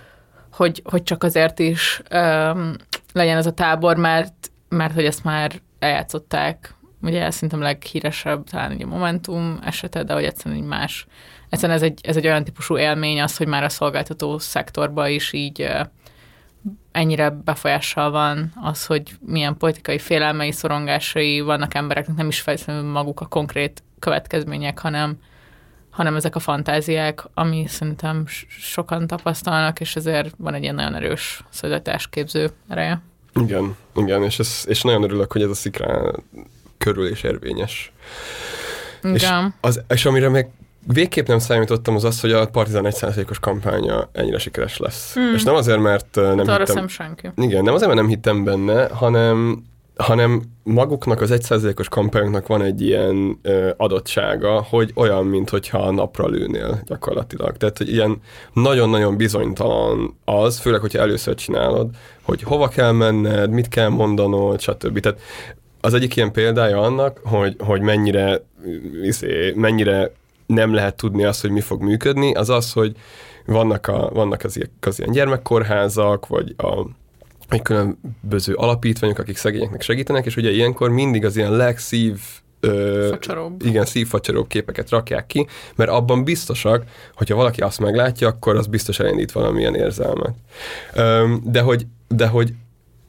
hogy, hogy csak azért is um, legyen ez a tábor, mert, mert hogy ezt már eljátszották, ugye ez szerintem leghíresebb talán a Momentum esete, de hogy egyszerűen így más. Egyszerűen ez egy, ez egy olyan típusú élmény az, hogy már a szolgáltató szektorban is így ennyire befolyással van az, hogy milyen politikai félelmei, szorongásai vannak embereknek, nem is feltétlenül maguk a konkrét következmények, hanem, hanem ezek a fantáziák, ami szerintem sokan tapasztalnak, és ezért van egy ilyen nagyon erős szolidaritásképző ereje. Igen, igen, és, ez, és nagyon örülök, hogy ez a szikrán körül is érvényes. Igen. És, az, és amire meg végképp nem számítottam, az az, hogy a Partizán 1%-os kampánya ennyire sikeres lesz. Hmm. És nem azért, mert nem Hát arra hittem... szem senki. Igen, nem azért, mert nem hittem benne, hanem hanem maguknak az 1%-os kampányoknak van egy ilyen ö, adottsága, hogy olyan, mintha a napra lőnél gyakorlatilag. Tehát, hogy ilyen nagyon-nagyon bizonytalan az, főleg, hogyha először csinálod, hogy hova kell menned, mit kell mondanod, stb. Tehát az egyik ilyen példája annak, hogy, hogy mennyire, izé, mennyire nem lehet tudni azt, hogy mi fog működni, az az, hogy vannak, a, vannak az, ilyen, az ilyen gyermekkórházak, vagy a egy különböző alapítványok, akik szegényeknek segítenek, és ugye ilyenkor mindig az ilyen legszív Ö, Facsaróbb. Igen, szívfacsaróbb képeket rakják ki, mert abban biztosak, hogyha valaki azt meglátja, akkor az biztos elindít valamilyen érzelmet. Ö, de hogy, de hogy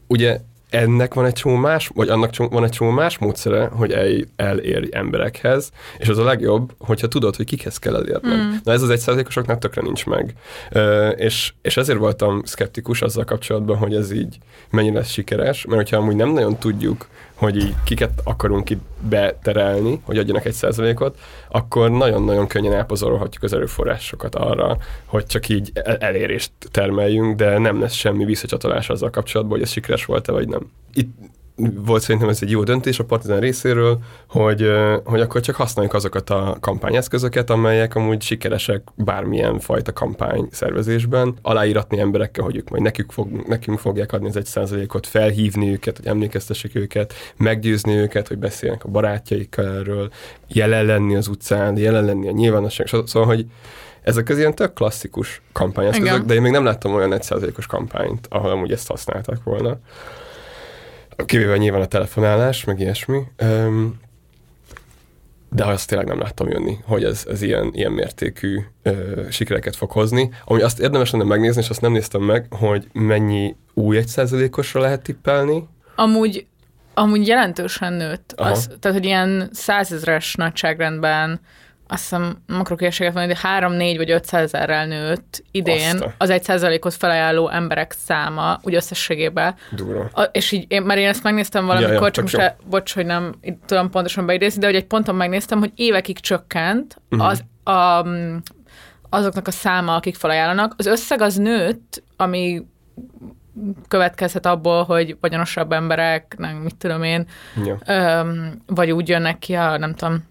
ugye ennek van egy csomó más, vagy annak csomó, van egy csomó más módszere, hogy el, elérj emberekhez, és az a legjobb, hogyha tudod, hogy kikhez kell elérned. Mm. Na ez az egy százalékosoknak tökre nincs meg. Ö, és, és ezért voltam szkeptikus azzal kapcsolatban, hogy ez így mennyire lesz sikeres, mert hogyha amúgy nem nagyon tudjuk, hogy így kiket akarunk itt beterelni, hogy adjanak egy százalékot, akkor nagyon-nagyon könnyen elpazarolhatjuk az erőforrásokat arra, hogy csak így el- elérést termeljünk, de nem lesz semmi visszacsatolás azzal kapcsolatban, hogy ez sikeres volt-e, vagy nem. Itt volt szerintem ez egy jó döntés a Partizán részéről, hogy, hogy akkor csak használjuk azokat a kampányeszközöket, amelyek amúgy sikeresek bármilyen fajta kampány szervezésben, aláíratni emberekkel, hogy ők majd nekünk, fog, nekünk fogják adni az egy százalékot, felhívni őket, hogy emlékeztessék őket, meggyőzni őket, hogy beszéljenek a barátjaikkal erről, jelen lenni az utcán, jelen lenni a nyilvánosság, szóval, hogy ezek az ilyen tök klasszikus kampányeszközök, Igen. de én még nem láttam olyan egy százalékos kampányt, ahol amúgy ezt használtak volna. Kivéve nyilván a telefonálás, meg ilyesmi. Öm, de azt tényleg nem láttam jönni, hogy ez, ez ilyen, ilyen mértékű ö, sikereket fog hozni. Ami azt érdemes lenne megnézni, és azt nem néztem meg, hogy mennyi új egy százalékosra lehet tippelni. Amúgy, amúgy jelentősen nőtt. Aha. Az, tehát, hogy ilyen százezres nagyságrendben azt hiszem, nem akarok hülyeséget mondani, de 3, 4 vagy 500 ezerrel nőtt idén Azt a- az egy százalékot felajánló emberek száma, úgy összességében. Durva. A, és így, én, mert én ezt megnéztem valamikor, Ja, ja, csak most el, bocs, hogy nem tudom pontosan beidézni, de hogy egy ponton megnéztem, hogy évekig csökkent Mhm. az, a, azoknak a száma, akik felajánlanak. Az összeg az nőtt, ami következhet abból, hogy vagyonosabb emberek, nem mit tudom én, Ja. öm, vagy úgy jönnek ki a, nem tudom,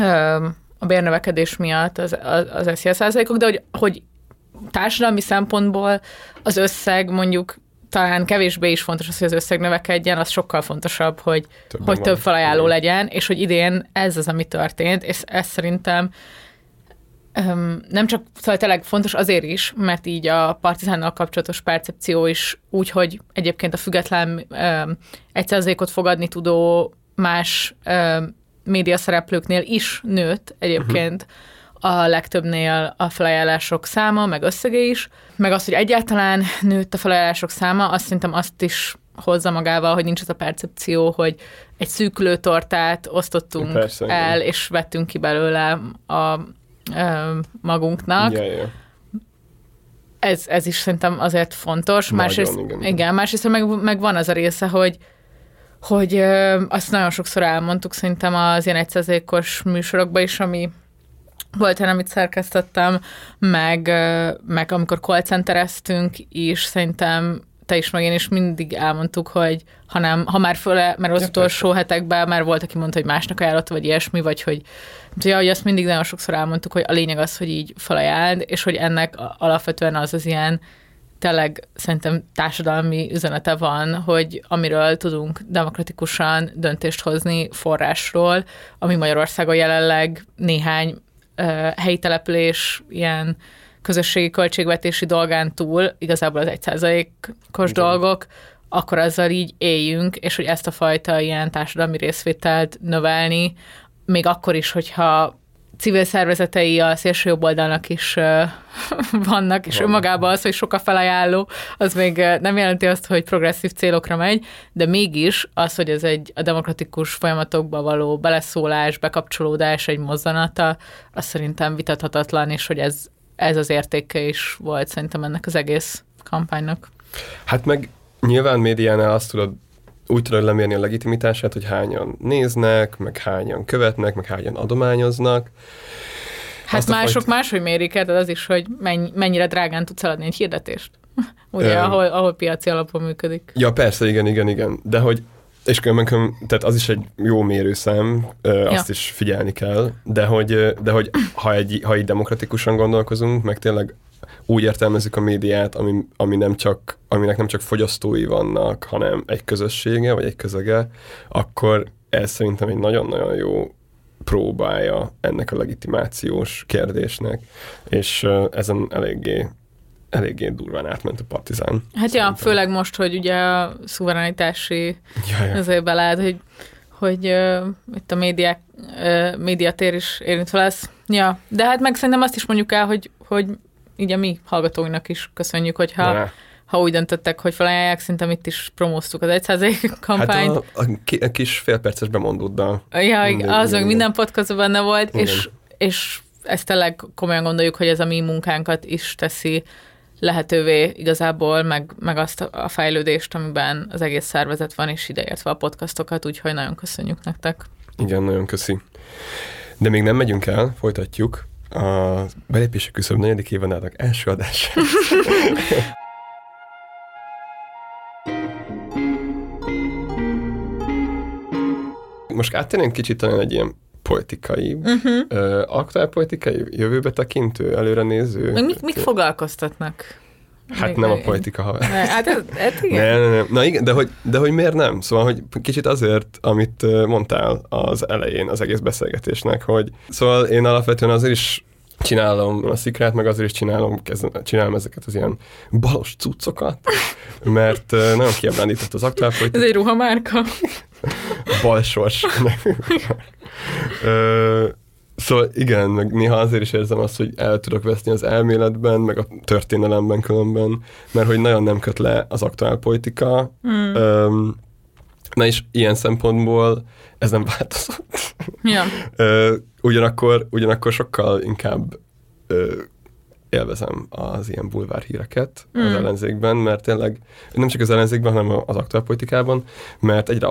öm, a bérnövekedés miatt az, az, az SZIA százalékok, de hogy, hogy társadalmi szempontból az összeg mondjuk talán kevésbé is fontos az, hogy az összeg növekedjen, az sokkal fontosabb, hogy, Többen hogy van. több felajánló legyen, és hogy idén ez az, ami történt, és ez szerintem nem csak, szóval tényleg fontos azért is, mert így a partizánnal kapcsolatos percepció is úgy, hogy egyébként a független egy százalékot fogadni tudó más média szereplőknél is nőtt egyébként a legtöbbnél a felajánlások száma, meg összege is, meg az, hogy egyáltalán nőtt a felajánlások száma, azt szerintem azt is hozza magával, hogy nincs az a percepció, hogy egy szűkülő tortát osztottunk Persze, igen. el, és vettünk ki belőle a ö, magunknak. Ja, ja. Ez, ez is szerintem azért fontos. Nagyon, másrészt, igen, igen, igen. igen, másrészt meg, meg van az a része, hogy hogy ö, azt nagyon sokszor elmondtuk szerintem az ilyen egyszerzékos műsorokban is, ami volt olyan, amit szerkesztettem, meg, ö, meg amikor callcentereztünk is, szerintem te is, meg én is mindig elmondtuk, hogy ha, nem, ha már föl, mert az Ja, utolsó hetekben már volt, aki mondta, hogy másnak ajánlott, vagy ilyesmi, vagy hogy, ja, hogy azt mindig nagyon sokszor elmondtuk, hogy a lényeg az, hogy így felajánld, és hogy ennek alapvetően az az ilyen tényleg szerintem társadalmi üzenete van, hogy amiről tudunk demokratikusan döntést hozni forrásról, ami Magyarországon jelenleg néhány ö, helyi település ilyen közösségi költségvetési dolgán túl, igazából az egyszázalékos dolgok, akkor azzal így éljünk, és hogy ezt a fajta ilyen társadalmi részvételt növelni, még akkor is, hogyha civil szervezetei a szélső jobb oldalnak is vannak, és Van. önmagában az, hogy sok a felajánló, az még nem jelenti azt, hogy progresszív célokra megy, de mégis az, hogy ez egy a demokratikus folyamatokba való beleszólás, bekapcsolódás, egy mozzanata, az szerintem vitathatatlan, és hogy ez, ez az értéke is volt szerintem ennek az egész kampánynak. Hát meg nyilván médiánál azt tudod úgy tudod lemérni a legitimitását, hogy hányan néznek, meg hányan követnek, meg hányan adományoznak. Hát Azt mások fajta- máshogy mérik el, az is, hogy mennyi, mennyire drágán tudsz eladni egy hirdetést. Ugye, Öm. ahol, ahol piaci alapon működik. Ja, persze, igen, igen, igen. De hogy, és különben, tehát az is egy jó mérőszám, ö, azt is figyelni kell, de hogy, de hogy ha, egy, ha így demokratikusan gondolkozunk, meg tényleg úgy értelmezzük a médiát, ami, ami nem csak, aminek nem csak fogyasztói vannak, hanem egy közössége, vagy egy közege, akkor ez szerintem egy nagyon-nagyon jó próbája ennek a legitimációs kérdésnek, és ezen eléggé eléggé durván átment a partizán. Hát ja, Szerintem. főleg most, hogy ugye a szuverenitási Ja, ja. azért belát, hogy, hogy uh, itt a médiák, uh, médiatér is érintve lesz. Ja, de hát meg szerintem azt is mondjuk el, hogy, hogy így a mi hallgatóinak is köszönjük, hogyha Na, ha úgy döntöttek, hogy felajánlják, szerintem itt is promóztuk az 1% kampányt. Hát a, a, ki- a kis félperces bemondóddal. Ja, Mindegy, az meg minden podcastban benne volt, Igen. és, és ezt tényleg komolyan gondoljuk, hogy ez a mi munkánkat is teszi lehetővé igazából, meg, meg azt a a fejlődést, amiben az egész szervezet van, és ideértve a podcastokat, úgyhogy nagyon köszönjük nektek. Igen, nagyon köszi. De még nem megyünk el, folytatjuk. A belépési küszöb negyedik évadának első adását. Most áttérnénk kicsit talán egy ilyen politikai, uh-huh. uh, aktuál politikai, jövőbe tekintő, előre néző. Meg mik, mik foglalkoztatnak? Hát Még- nem a politika, ha... Ne, Hát, ez, ez igen. Ne, ne, ne. Na igen, de hogy, de hogy miért nem? Szóval, hogy kicsit azért, amit mondtál az elején az egész beszélgetésnek, hogy szóval én alapvetően azért is csinálom a szikrát, meg azért is csinálom, kezdem, csinálom ezeket az ilyen balos cuccokat, mert nagyon kiábrándított az aktuál Ez egy ruhamárka. balsors. Ö, Szóval igen, meg néha azért is érzem azt, hogy el tudok veszni az elméletben, meg a történelemben különben, mert hogy nagyon nem köt le az aktuál politika. Mm. Öm, na és ilyen szempontból ez nem változott. Ja. Ö, ugyanakkor, ugyanakkor sokkal inkább ö, élvezem az ilyen bulvár híreket mm. az ellenzékben, mert tényleg nem csak az ellenzékben, hanem az aktuál politikában, mert egyre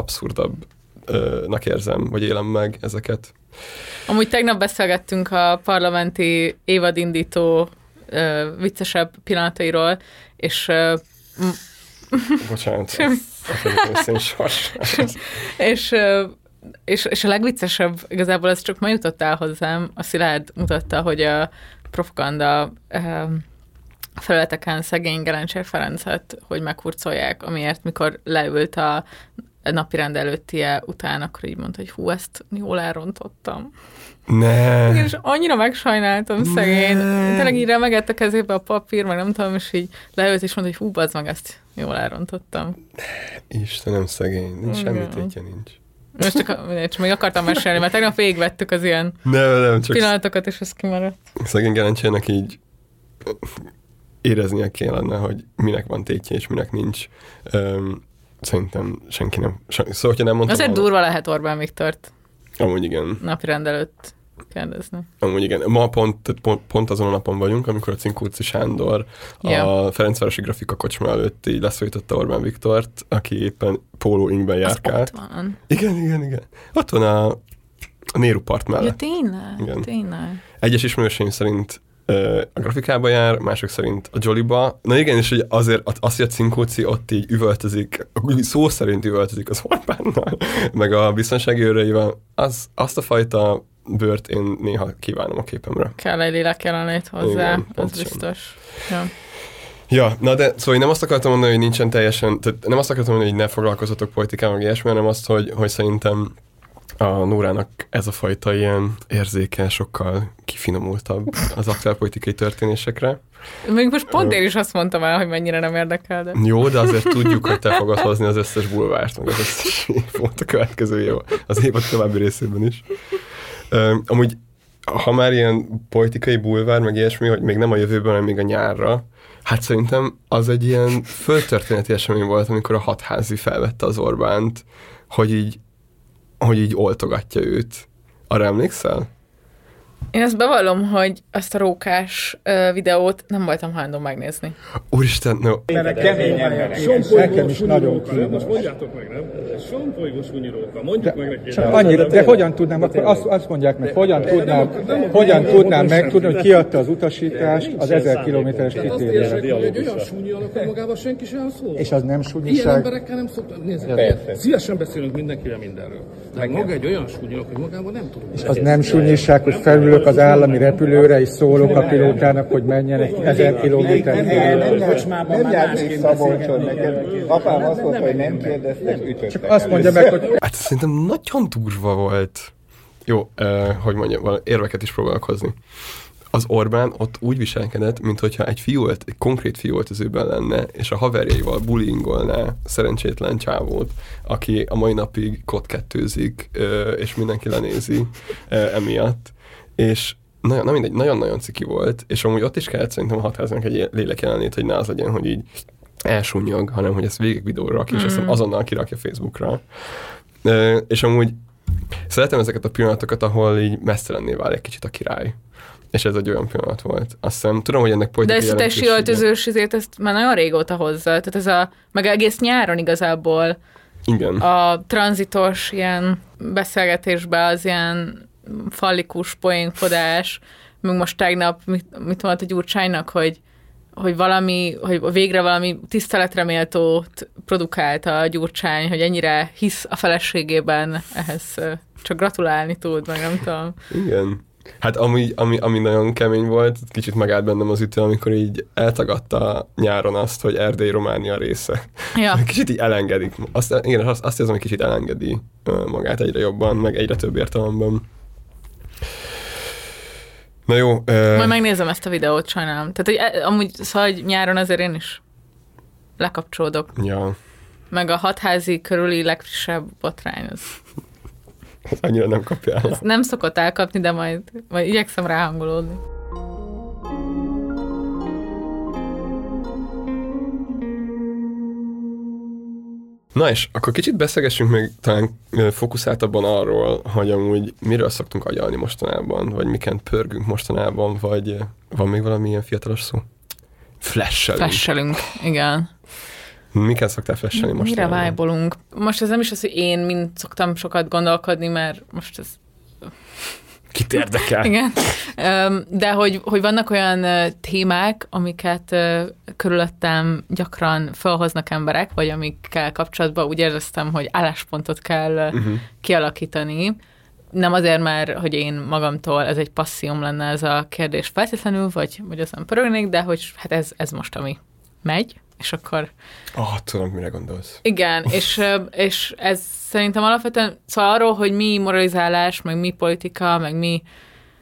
abszurdabbnak érzem, vagy élem meg ezeket. Amúgy tegnap beszélgettünk a parlamenti évadindító ö, viccesebb pillanatairól, és ö, Bocsánat. Semmi. És, és, és a legviccesebb igazából ez csak ma jutott el hozzám. A Szilárd mutatta, hogy a propaganda felületeken szegény Gelencsér Ferencet, hogy meghurcolják, amiért mikor leült a napi rend előttie után, akkor így mondta, hogy hú, ezt jól elrontottam. Ne. És annyira megsajnáltam szegény. Tényleg így remegett a kezébe a papír, meg nem tudom, és így leült, és mondta, hogy hú, bazd meg, ezt jól elrontottam. Istenem szegény, nincs semmi Igen. tétje nincs. Most csak, csak még akartam mesélni, mert tegnap végigvettük az ilyen Nem, nem, csak pillanatokat, és ez kimaradt. szegény Gelencsének így éreznie kellene, hogy minek van tétje és minek nincs. Öm, szerintem senki nem. Sen, szóval, hogyha nem mondtam Azért volna- durva lehet Orbán Viktort Amúgy igen. napi rend előtt kérdezni. Amúgy igen. Ma pont, pont, pont azon a napon vagyunk, amikor a Cinkóci Sándor Ja. a Ferencvárosi Grafika kocsma előtt így leszólította Orbán Viktort, aki éppen póló ingben Az járkált. ott van. Igen, igen, igen. Ott van a, a Néru part Ja, mellett. tényleg? Igen. Tényleg. Egyes ismerőseim szerint a grafikába jár, mások szerint a Jollyba. Na igen, és hogy azért az, hogy a cinkóci ott így üvöltözik, szó szerint üvöltözik az Orbánnal, meg a biztonsági őreivel, az, azt a fajta bőrt én néha kívánom a képemre. Kell egy lélek jelenlét hozzá, Igen, az pontosan. biztos. Ja. Ja, na de szóval én nem azt akartam mondani, hogy nincsen teljesen, tehát nem azt akartam mondani, hogy ne foglalkozatok politikával, meg ilyesmi, hanem azt, hogy, hogy szerintem a Nórának ez a fajta ilyen érzéke sokkal kifinomultabb az aktuál politikai történésekre. Még most pont én is azt mondtam el, hogy mennyire nem érdekel, de... Jó, de azért tudjuk, hogy te fogod hozni az összes bulvárt, meg az összes volt a következő év, az évad további részében is. Amúgy, ha már ilyen politikai bulvár, meg ilyesmi, hogy még nem a jövőben, hanem még a nyárra, hát szerintem az egy ilyen földtörténeti esemény volt, amikor a hatházi felvette az Orbánt, hogy így, hogy így oltogatja őt. Arra emlékszel? Én azt bevallom, hogy azt a rókás ö, videót nem voltam hajlandó megnézni. Úristen, no. Nekem is nagyon kínos. Most mondjátok meg, nem? Ez sompolygós hunyiróka. Mondjuk meg neki. Csak annyira, de hogyan tudnám, akkor azt, azt mondják meg, hogyan tudnám, hogyan tudnám megtudni, hogy kiadta az utasítást az ezer kilométeres Azt kitérőre. érzek, hogy egy olyan súnyi alakon magával senki sem szól. És az nem Ilyen súnyiság. emberekkel nem szoktam nézni. Szívesen beszélünk mindenkivel mindenről. De maga egy olyan súnyi hogy magával nem tudunk. És az nem súnyiság, hogy felülök az állami repülőre, és szólok a pilótának, hogy menjen egy ezer kilométer. Nem járt még Szabolcson nekem. Apám azt mondta, hogy nem kérdeztek, ütöttek. Csak azt mondja meg, hogy Hát szerintem nagyon durva volt. Jó, eh, hogy mondjam, érveket is próbálok hozni. Az Orbán ott úgy viselkedett, mintha egy fiú, ölt- egy konkrét fiú öltözőben lenne, és a haverjaival bullyingolná szerencsétlen csávót, aki a mai napig kotkettőzik, eh, és mindenki lenézi eh, emiatt. És nagyon, na mindegy, nagyon-nagyon ciki volt, és amúgy ott is kellett szerintem a határozónak egy lélek jelenlét, hogy ne az legyen, hogy így elsúnyog, hanem hogy ezt végig videóra rak, és aztán azonnal kirakja Facebookra. Ö, és amúgy szeretem ezeket a pillanatokat, ahol így mesztelenné válik kicsit a király. És ez egy olyan pillanat volt. Azt hiszem, tudom, hogy ennek De politikai ezt a testi öltözős izét, ezt már nagyon régóta hozza. Tehát ez a, meg egész nyáron igazából Igen. a tranzitos ilyen beszélgetésben az ilyen fallikus poénkodás, meg most tegnap mit, mit mondott a Gyurcsánynak, hogy hogy valami, hogy végre valami tiszteletre méltót produkált a Gyurcsány, hogy ennyire hisz a feleségében, ehhez csak gratulálni tud, meg nem tudom. Igen. Hát ami, ami, ami nagyon kemény volt, kicsit megállt bennem az ütő, amikor így eltagadta nyáron azt, hogy Erdély Románia része. Ja. Kicsit így elengedik. Azt, igen, azt, azt érzem, hogy kicsit elengedi magát egyre jobban, meg egyre több értelemben. Na jó. Ö, Majd megnézem ezt a videót, sajnálom. Tehát, hogy e- amúgy szóval, hogy nyáron azért én is lekapcsolódok. ja, Meg a hatházi körüli legfrissebb botrány, az ez annyira nem kapja el. nem szokott elkapni, de majd, majd igyekszem ráhangolódni. Na és akkor kicsit beszélgessünk még talán fókuszáltabban arról, hogy amúgy miről szoktunk agyalni mostanában, vagy miken pörgünk mostanában, vagy van még valami ilyen fiatalos szó? Flashelünk. Flashelünk, igen. Miken szoktál flashelni Mire mostanában? vájbolunk? Most ez nem is az, hogy én mind szoktam sokat gondolkodni, mert most ez Kit érdekel? Igen. De hogy, hogy vannak olyan témák, amiket körülöttem gyakran felhoznak emberek, vagy amikkel kapcsolatban úgy éreztem, hogy álláspontot kell Uh-huh. kialakítani. Nem azért, mert hogy én magamtól ez egy passzióm lenne ez a kérdés feltétlenül, vagy, vagy azon pörögnék, de hogy hát ez, ez most, ami megy, és akkor Ah, tudom, mire gondolsz. igen, és, és ez szerintem alapvetően, szóval arról, hogy mi moralizálás, meg mi politika, meg mi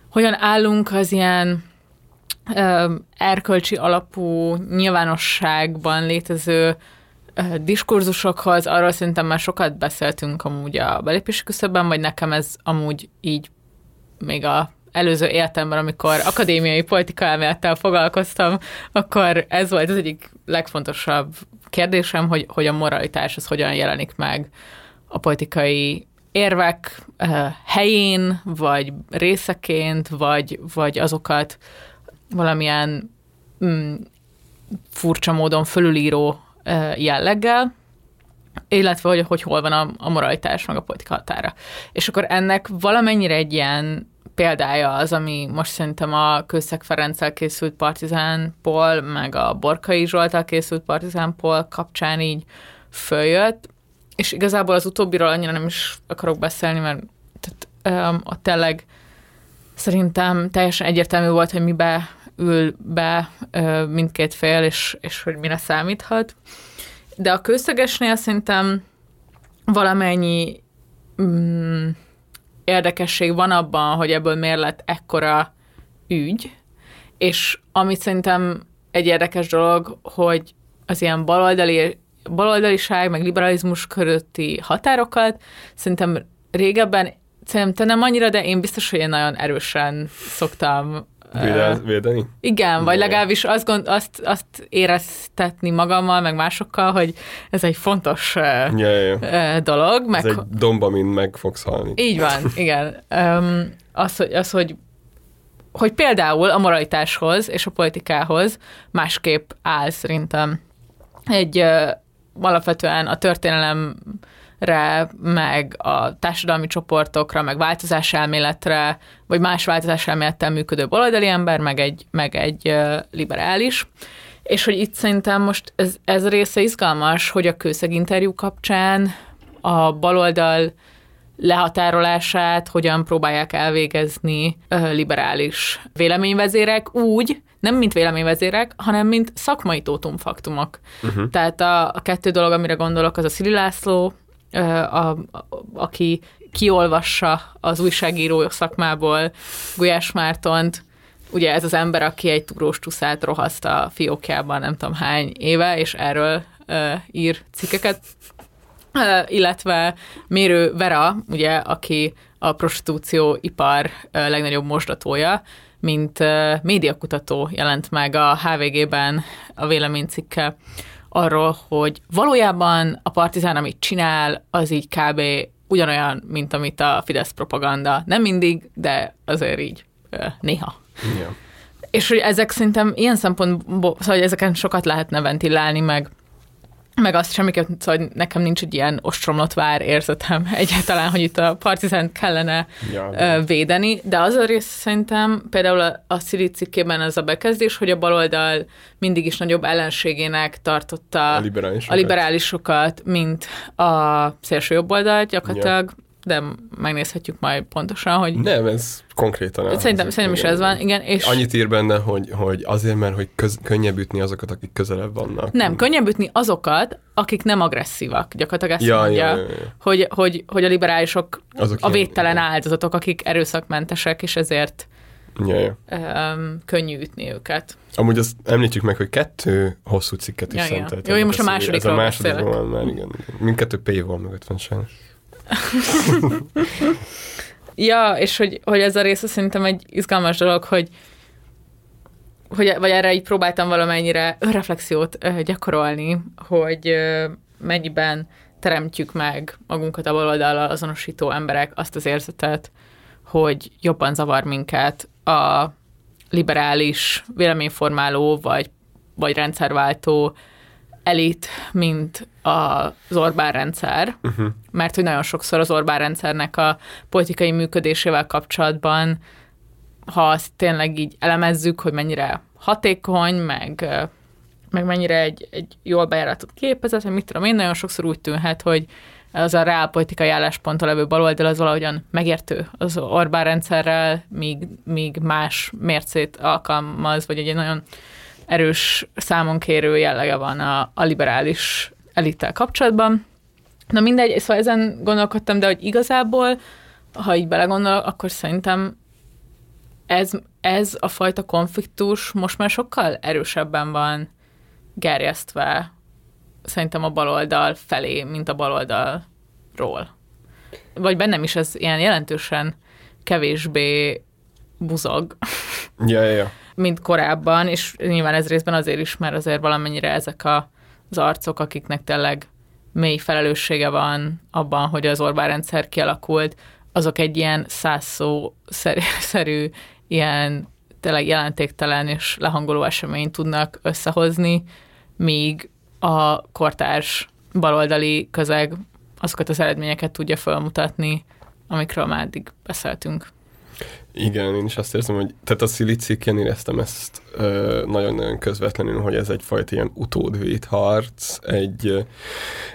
hogyan állunk az ilyen ö, erkölcsi alapú nyilvánosságban létező ö, diskurzusokhoz, arról szerintem már sokat beszéltünk amúgy a belépési küszöbben, vagy nekem ez amúgy így még a előző életemben, amikor akadémiai politika elmélettel foglalkoztam, akkor ez volt az egyik legfontosabb kérdésem, hogy, hogy a moralitás az hogyan jelenik meg a politikai érvek uh, helyén, vagy részeként, vagy, vagy azokat valamilyen mm, furcsa módon fölülíró uh, jelleggel, illetve hogy, hogy hol van a, a moralitás, meg a politika határa. És akkor ennek valamennyire egy ilyen példája az, ami most szerintem a Kőszeg Ferenccel készült Partizánpol, meg a Borkai Zsoltal készült Partizánpol kapcsán így följött, és igazából az utóbbiról annyira nem is akarok beszélni, mert tehát, um, ott tényleg szerintem teljesen egyértelmű volt, hogy mibe ül be uh, mindkét fél, és, és hogy mire számíthat. De a kőszegesnél szerintem valamennyi mm, érdekesség van abban, hogy ebből miért lett ekkora ügy, és amit szerintem egy érdekes dolog, hogy az ilyen baloldali, baloldaliság, meg liberalizmus körötti határokat szerintem régebben, szerintem nem annyira, de én biztos, hogy én nagyon erősen szoktam Védel, védeni? igen, vagy legalábbis azt, gond, azt, azt éreztetni magammal, meg másokkal, hogy ez egy fontos Ja, ja, ja. dolog. Meg, Ez egy domb, amin meg fogsz halni. Így van, igen. Um, az, hogy, az, hogy hogy például a moralitáshoz és a politikához másképp áll szerintem egy alapvetően a történelemre, meg a társadalmi csoportokra, meg változáselméletre, vagy más változáselmélettel működő baloldali ember, meg egy, meg egy liberális. És hogy itt szerintem most ez, ez a része izgalmas, hogy a kőszeg interjú kapcsán a baloldal lehatárolását hogyan próbálják elvégezni liberális véleményvezérek úgy, nem mint véleményvezérek, hanem mint szakmai tótumfaktumok. Uh-huh. Tehát a, a kettő dolog, amire gondolok, az a Szili László, a, a, aki kiolvassa az újságíró szakmából Gulyás Mártont, ugye ez az ember, aki egy túrós tuszát rohaszt a fiókjában nem tudom hány éve, és erről ö, ír cikkeket, illetve Mérő Vera, ugye, aki a prostitúció ipar legnagyobb mosdatója, mint médiakutató jelent meg a HVG-ben a véleménycikke arról, hogy valójában a partizán, amit csinál, az így kb. ugyanolyan, mint amit a Fidesz propaganda. Nem mindig, de azért így néha. Yeah. És hogy ezek szerintem ilyen szempontból, szóval hogy ezeken sokat lehetne ventilálni, meg meg azt semmiképp, szóval nekem nincs egy ilyen ostromlott vár érzetem egyáltalán, hogy itt a partizánt kellene ja, védeni, de az a rész szerintem például a, a Szili cikkében az a bekezdés, hogy a baloldal mindig is nagyobb ellenségének tartotta a liberálisokat, a liberálisokat mint a szélső jobb oldalt gyakorlatilag, ja de megnézhetjük majd pontosan, hogy... Nem, ez konkrétan az. Szerintem, szerintem is ez van, igen. És Annyit ír benne, hogy, hogy azért, mert hogy köz, könnyebb ütni azokat, akik közelebb vannak. Nem, könnyebb ütni azokat, akik nem agresszívak. Gyakorlatilag ezt Ja, mondja, ja, ja, ja. Hogy, hogy, hogy a liberálisok Azok a ilyen- védtelen áldozatok, akik erőszakmentesek, és ezért Ja, ja. um, könnyű ütni őket. Amúgy azt említsük meg, hogy kettő hosszú cikket is Ja, szentelt. Jó, én most a szívi- Ez a másodikról van már, igen. Mindkettő P van mögött van sajnos. Ja, és hogy, hogy ez a része szerintem egy izgalmas dolog, hogy hogy, vagy erre így próbáltam valamennyire önreflexiót ö, gyakorolni, hogy mennyiben teremtjük meg magunkat a baloldallal azonosító emberek azt az érzetet, hogy jobban zavar minket a liberális véleményformáló vagy, vagy rendszerváltó elit, mint az Orbán rendszer, Uh-huh. Mert hogy nagyon sokszor az Orbán rendszernek a politikai működésével kapcsolatban, ha azt tényleg így elemezzük, hogy mennyire hatékony, meg, meg mennyire egy, egy jól bejáratott képezet, vagy mit tudom én, nagyon sokszor úgy tűnhet, hogy az a reálpolitikai állásponttól levő baloldal az valahogyan megértő az Orbán rendszerrel, míg, míg más mércét alkalmaz, vagy egy nagyon erős számonkérő jellege van a, a liberális elittel kapcsolatban. Na mindegy, szóval ezen gondolkodtam, de hogy igazából, ha így belegondolok, akkor szerintem ez, ez a fajta konfliktus most már sokkal erősebben van gerjesztve szerintem a baloldal felé, mint a baloldalról. Vagy bennem is ez ilyen jelentősen kevésbé buzog, Ja, ja, ja. mint korábban, és nyilván ez részben azért is, mert azért valamennyire ezek a, az arcok, akiknek tényleg mély felelőssége van abban, hogy az Orbán rendszer kialakult, azok egy ilyen százszó szerű, ilyen tényleg jelentéktelen és lehangoló eseményt tudnak összehozni, míg a kortárs baloldali közeg azokat az eredményeket tudja felmutatni, amikről már eddig beszéltünk. Igen, én is azt érzem, hogy tehát a szilicikken éreztem ezt ö, nagyon-nagyon közvetlenül, hogy ez egyfajta ilyen utódvét harc, egy,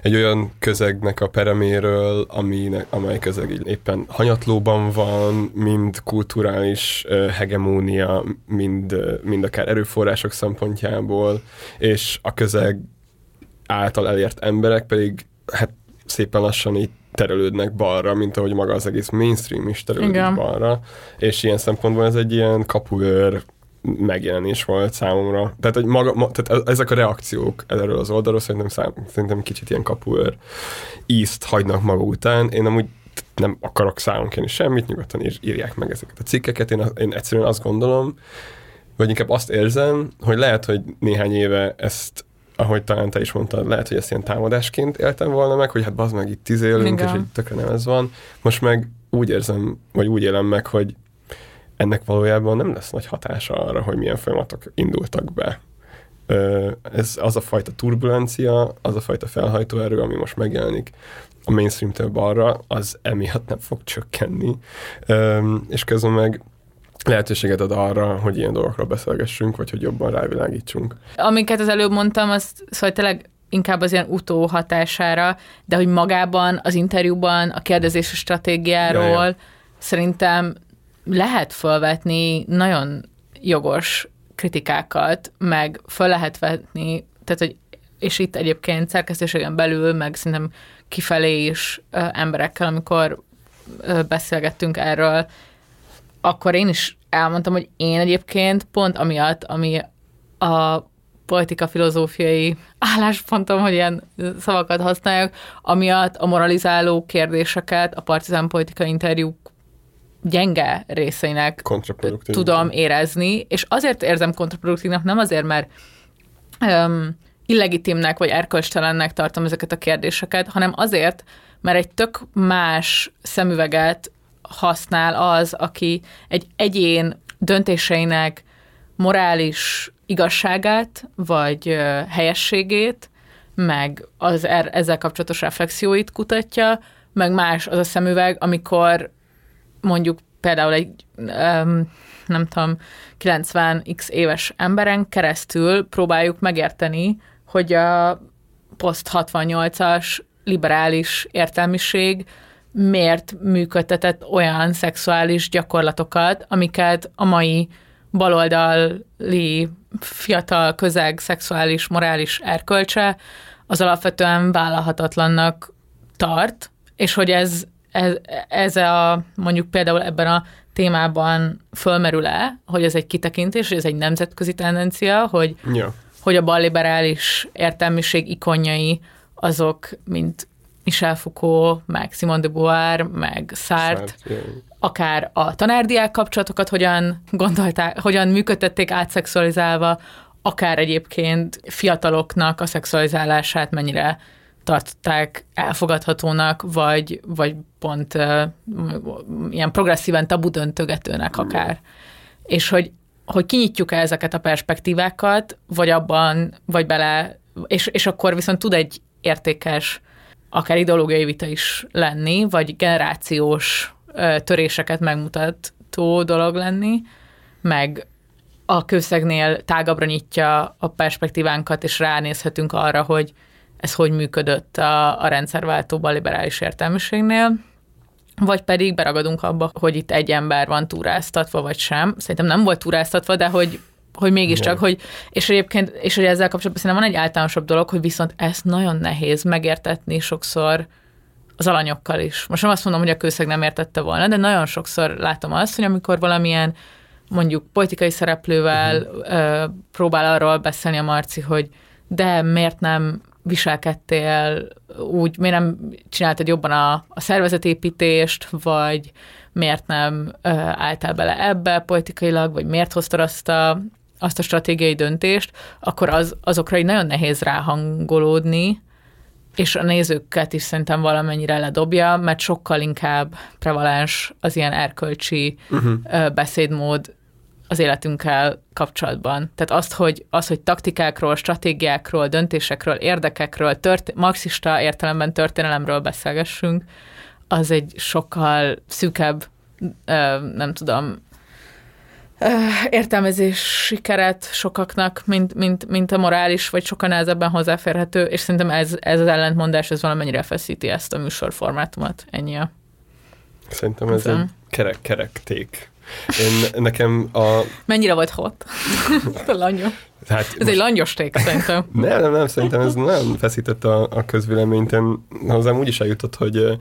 egy olyan közegnek a pereméről, aminek, amely közeg így éppen hanyatlóban van, mind kulturális ö, hegemónia, mind, ö, mind akár erőforrások szempontjából, és a közeg által elért emberek pedig hát szépen lassan így terelődnek balra, mint ahogy maga az egész mainstream is terelődik Igen. balra, és ilyen szempontból ez egy ilyen kapuőr megjelenés volt számomra. Tehát, hogy maga, ma, tehát ezek a reakciók erről az oldalról szerintem, szám, szerintem kicsit ilyen kapuőr ízt hagynak maga után. Én amúgy nem akarok számon semmit, nyugodtan ír, írják meg ezeket a cikkeket. Én, én egyszerűen azt gondolom, vagy inkább azt érzem, hogy lehet, hogy néhány éve ezt ahogy talán te is mondtad, lehet, hogy ezt ilyen támadásként éltem volna meg, hogy hát bazd meg itt tíz élünk, Igen. és így tökre nem ez van. Most meg úgy érzem, vagy úgy élem meg, hogy ennek valójában nem lesz nagy hatása arra, hogy milyen folyamatok indultak be. Ez az a fajta turbulencia, az a fajta felhajtóerő, ami most megjelenik a mainstream-től balra, az emiatt nem fog csökkenni. És közben meg lehetőséget ad arra, hogy ilyen dolgokról beszélgessünk, vagy hogy jobban rávilágítsunk. Amiket az előbb mondtam, az szóval tényleg inkább az ilyen utó hatására, de hogy magában az interjúban a kérdezési stratégiáról ja, ja. szerintem lehet felvetni nagyon jogos kritikákat, meg föl lehet vetni, tehát hogy és itt egyébként szerkesztőségen belül, meg szerintem kifelé is emberekkel, amikor beszélgettünk erről, akkor én is elmondtam, hogy én egyébként pont amiatt, ami a politika filozófiai álláspontom, hogy ilyen szavakat használjak, amiatt a moralizáló kérdéseket a partizán politikai interjúk gyenge részeinek tudom érezni, és azért érzem kontraproduktívnak, nem azért, mert um, illegitimnek vagy erkölcstelennek tartom ezeket a kérdéseket, hanem azért, mert egy tök más szemüveget használ az, aki egy egyén döntéseinek morális igazságát, vagy helyességét, meg az er, ezzel kapcsolatos reflexióit kutatja, meg más az a szemüveg, amikor mondjuk például egy um, nem tudom, 90x éves emberen keresztül próbáljuk megérteni, hogy a post 68-as liberális értelmiség miért működtetett olyan szexuális gyakorlatokat, amiket a mai baloldali fiatal közeg szexuális, morális erkölcse az alapvetően vállalhatatlannak tart, és hogy ez, ez, ez a, mondjuk például ebben a témában fölmerül-e, hogy ez egy kitekintés, hogy ez egy nemzetközi tendencia, hogy, ja. hogy a balliberális értelmiség ikonjai azok, mint Michel Foucault, meg Simone de Beauvoir, meg Sartre, Sartre akár a tanárdiák kapcsolatokat hogyan gondolták, hogyan működtették átszexualizálva, akár egyébként fiataloknak a szexualizálását mennyire tartották elfogadhatónak, vagy, vagy pont uh, ilyen progresszíven tabu döntögetőnek akár. És hogy, hogy kinyitjuk -e ezeket a perspektívákat, vagy abban, vagy bele, és, és akkor viszont tud egy értékes, akár ideológiai vita is lenni, vagy generációs töréseket megmutató dolog lenni, meg a kőszegnél tágabbra nyitja a perspektívánkat, és ránézhetünk arra, hogy ez hogy működött a, a rendszerváltóban liberális értelmiségnél, vagy pedig beragadunk abba, hogy itt egy ember van túráztatva, vagy sem. Szerintem nem volt túráztatva, de hogy hogy mégiscsak, hogy, és egyébként, és hogy ezzel kapcsolatban szerintem van egy általánosabb dolog, hogy viszont ezt nagyon nehéz megértetni sokszor az alanyokkal is. Most nem azt mondom, hogy a kőszeg nem értette volna, de nagyon sokszor látom azt, hogy amikor valamilyen mondjuk politikai szereplővel uh-huh. próbál arról beszélni a Marci, hogy de miért nem viselkedtél úgy, miért nem csináltad jobban a, a szervezetépítést, vagy miért nem ö, álltál bele ebbe politikailag, vagy miért hoztad azt a, azt a stratégiai döntést, akkor az, azokra így nagyon nehéz ráhangolódni, és a nézőket is szerintem valamennyire ledobja, mert sokkal inkább prevalens az ilyen erkölcsi uh-huh. beszédmód az életünkkel kapcsolatban. Tehát azt, hogy, az, hogy taktikákról, stratégiákról, döntésekről, érdekekről, tört, marxista értelemben történelemről beszélgessünk, az egy sokkal szűkebb, nem tudom, értelmezési keret sokaknak, mint, mint, mint a morális, vagy sokkal nehezebben hozzáférhető, és szerintem ez, ez az ellentmondás, ez valamennyire feszíti ezt a műsorformátumot. Ennyi a... Szerintem ez egy kerek, kerekték. Én, nekem a... Mennyire volt hot? a langyos. Hát ez most... egy langyos ték, szerintem. nem, nem, nem, szerintem ez nem feszített a, a közvéleményt. Én hozzám úgy is eljutott, hogy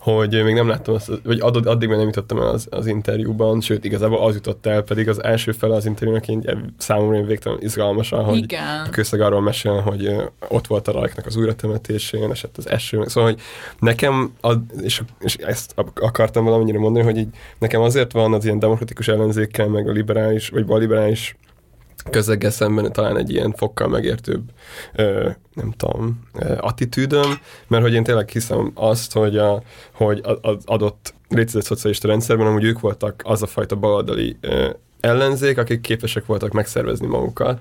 hogy még nem láttam azt, vagy addig még nem jutottam el az, az interjúban, sőt, igazából az jutott el, pedig az első fel az interjúnak én számomra én végtelen izgalmasan, hogy Igen. a közleg arról mesél, hogy ott volt a rajknak az újratemetésén, esett az eső, szóval, hogy nekem, a, és, és ezt akartam valamennyire mondani, hogy így nekem azért van az ilyen demokratikus ellenzékkel, meg a liberális, vagy a liberális közeggel szemben talán egy ilyen fokkal megértőbb, nem tudom, attitűdöm, mert hogy én tényleg hiszem azt, hogy, a, hogy az adott létezett szocialista rendszerben amúgy ők voltak az a fajta baloldali ellenzék, akik képesek voltak megszervezni magukat,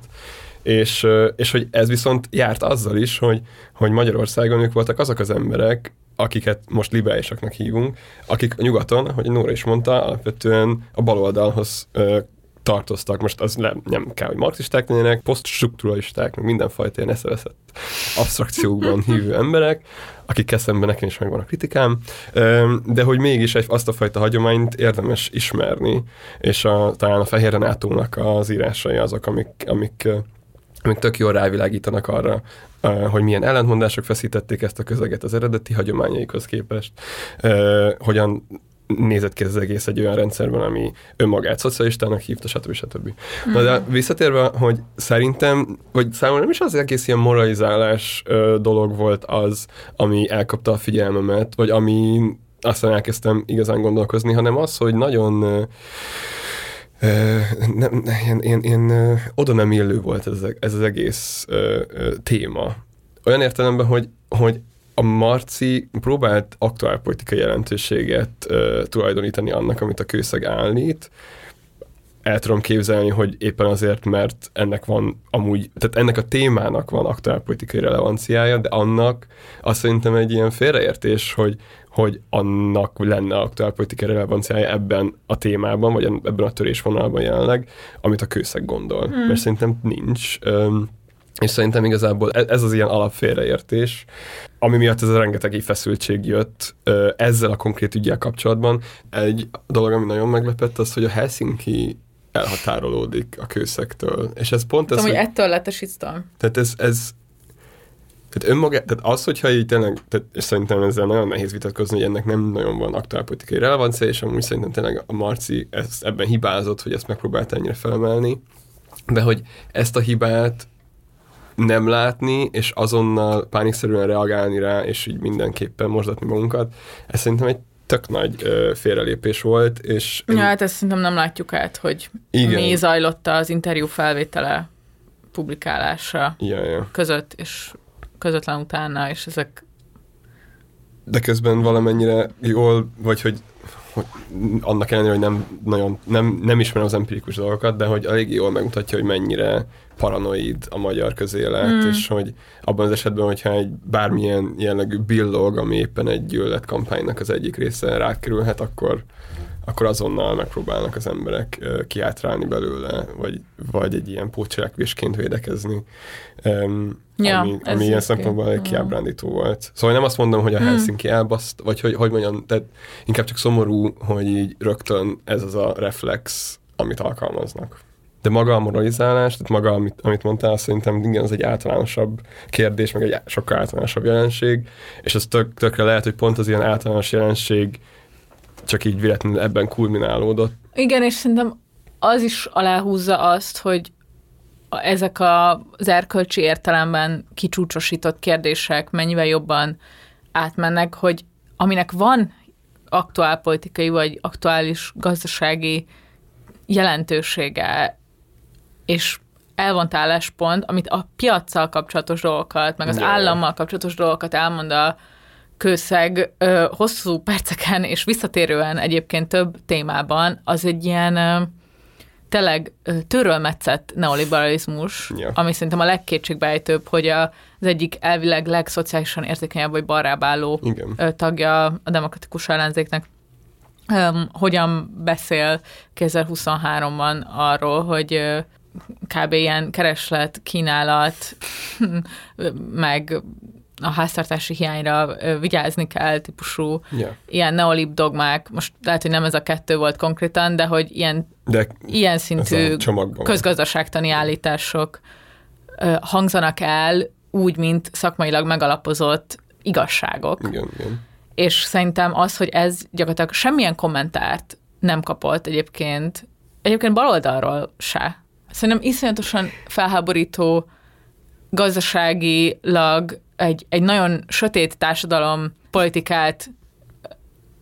és, és hogy ez viszont járt azzal is, hogy, hogy Magyarországon ők voltak azok az emberek, akiket most liberálisaknak hívunk, akik nyugaton, hogy Nóra is mondta, alapvetően a baloldalhoz tartoztak, most az nem, nem kell, hogy marxisták lennének, posztstrukturalisták, meg mindenfajta ilyen eszeveszett abstrakciókban hívő emberek, akik szemben nekem is megvan a kritikám, de hogy mégis egy, azt a fajta hagyományt érdemes ismerni, és a, talán a Fehér Renátónak az írásai azok, amik, amik amik tök jól rávilágítanak arra, hogy milyen ellentmondások feszítették ezt a közeget az eredeti hagyományaikhoz képest, hogyan nézett ki ez az egész egy olyan rendszerben, ami önmagát szocialistának hívta, stb. stb. Mm. Na de visszatérve, hogy szerintem, vagy számomra nem is az egész ilyen moralizálás ö, dolog volt az, ami elkapta a figyelmemet, vagy ami aztán elkezdtem igazán gondolkozni, hanem az, hogy nagyon ö, nem, ilyen, ilyen, ilyen oda nem illő volt ez, ez az egész ö, ö, téma. Olyan értelemben, hogy, hogy a Marci próbált aktuálpolitikai jelentőséget uh, tulajdonítani annak, amit a kőszeg állít. El tudom képzelni, hogy éppen azért, mert ennek van amúgy, tehát ennek a témának van aktuálpolitikai relevanciája, de annak azt szerintem egy ilyen félreértés, hogy, hogy annak lenne aktuálpolitikai relevanciája ebben a témában, vagy ebben a törésvonalban jelenleg, amit a kőszeg gondol. Hmm. Mert szerintem nincs. És szerintem igazából e- ez az ilyen alapfélreértés, ami miatt ez a rengeteg feszültség jött ezzel a konkrét ügyel kapcsolatban. Egy dolog, ami nagyon meglepett, az, hogy a Helsinki elhatárolódik a kőszektől. És ez pont Tudom, ez, hogy ettől lett a shitstorm. Tehát ez, ez tehát önmaga, tehát az, hogyha így tényleg, tehát, és szerintem ezzel nagyon nehéz vitatkozni, hogy ennek nem nagyon van aktuálpolitikai relevancia, és amúgy szerintem tényleg a Marci ezt, ebben hibázott, hogy ezt megpróbálta ennyire felemelni, de hogy ezt a hibát nem látni, és azonnal pánikszerűen reagálni rá, és így mindenképpen mozdatni magunkat, ez szerintem egy tök nagy ö, félrelépés volt, és... Ja, hát ezt szerintem nem látjuk át, hogy Igen. mi zajlott az interjú felvétele publikálása ja, ja. között, és közvetlen utána, és ezek... De közben valamennyire jól, vagy hogy hogy annak ellenére, hogy nem nagyon, nem, nem ismerem az empirikus dolgokat, de hogy elég jól megmutatja, hogy mennyire paranoid a magyar közélet, mm. és hogy abban az esetben, hogyha egy bármilyen jellegű billog, ami éppen egy gyűlölet kampánynak az egyik része rákerülhet, akkor, akkor azonnal megpróbálnak az emberek kiátrálni belőle, vagy, vagy egy ilyen pótcselekvésként védekezni. Um, ja, ami, ami ilyen szempontból elég kiábrándító volt. Szóval nem azt mondom, hogy a hmm. Helsinki mm. elbaszt, vagy hogy, hogy mondjam, tehát inkább csak szomorú, hogy így rögtön ez az a reflex, amit alkalmaznak. De maga a moralizálás, tehát maga, amit, amit mondtál, szerintem igen, az egy általánosabb kérdés, meg egy sokkal általánosabb jelenség, és az tök, tökre lehet, hogy pont az ilyen általános jelenség csak így véletlenül ebben kulminálódott. Igen, és szerintem az is aláhúzza azt, hogy ezek az erkölcsi értelemben kicsúcsosított kérdések mennyivel jobban átmennek, hogy aminek van aktuálpolitikai vagy aktuális gazdasági jelentősége, és elvont álláspont, amit a piaccal kapcsolatos dolgokat, meg az Jaj. állammal kapcsolatos dolgokat elmond a kőszeg ö, hosszú perceken és visszatérően egyébként több témában, az egy ilyen ö, tényleg törölmetszett neoliberalizmus, ja. ami szerintem a legkétségbejtőbb, hogy a, az egyik elvileg legszociálisan érzékenyebb vagy balrábáló Igen. tagja a demokratikus ellenzéknek um, hogyan beszél 2023-ban arról, hogy kb. ilyen kereslet, kínálat, meg a háztartási hiányra vigyázni kell típusú yeah. ilyen neolib dogmák, most lehet, hogy nem ez a kettő volt konkrétan, de hogy ilyen, de ilyen szintű közgazdaságtani állítások hangzanak el úgy, mint szakmailag megalapozott igazságok. Igen, igen. És szerintem az, hogy ez gyakorlatilag semmilyen kommentárt nem kapott egyébként, egyébként baloldalról se. Szerintem iszonyatosan felháborító gazdaságilag egy, egy nagyon sötét társadalom politikát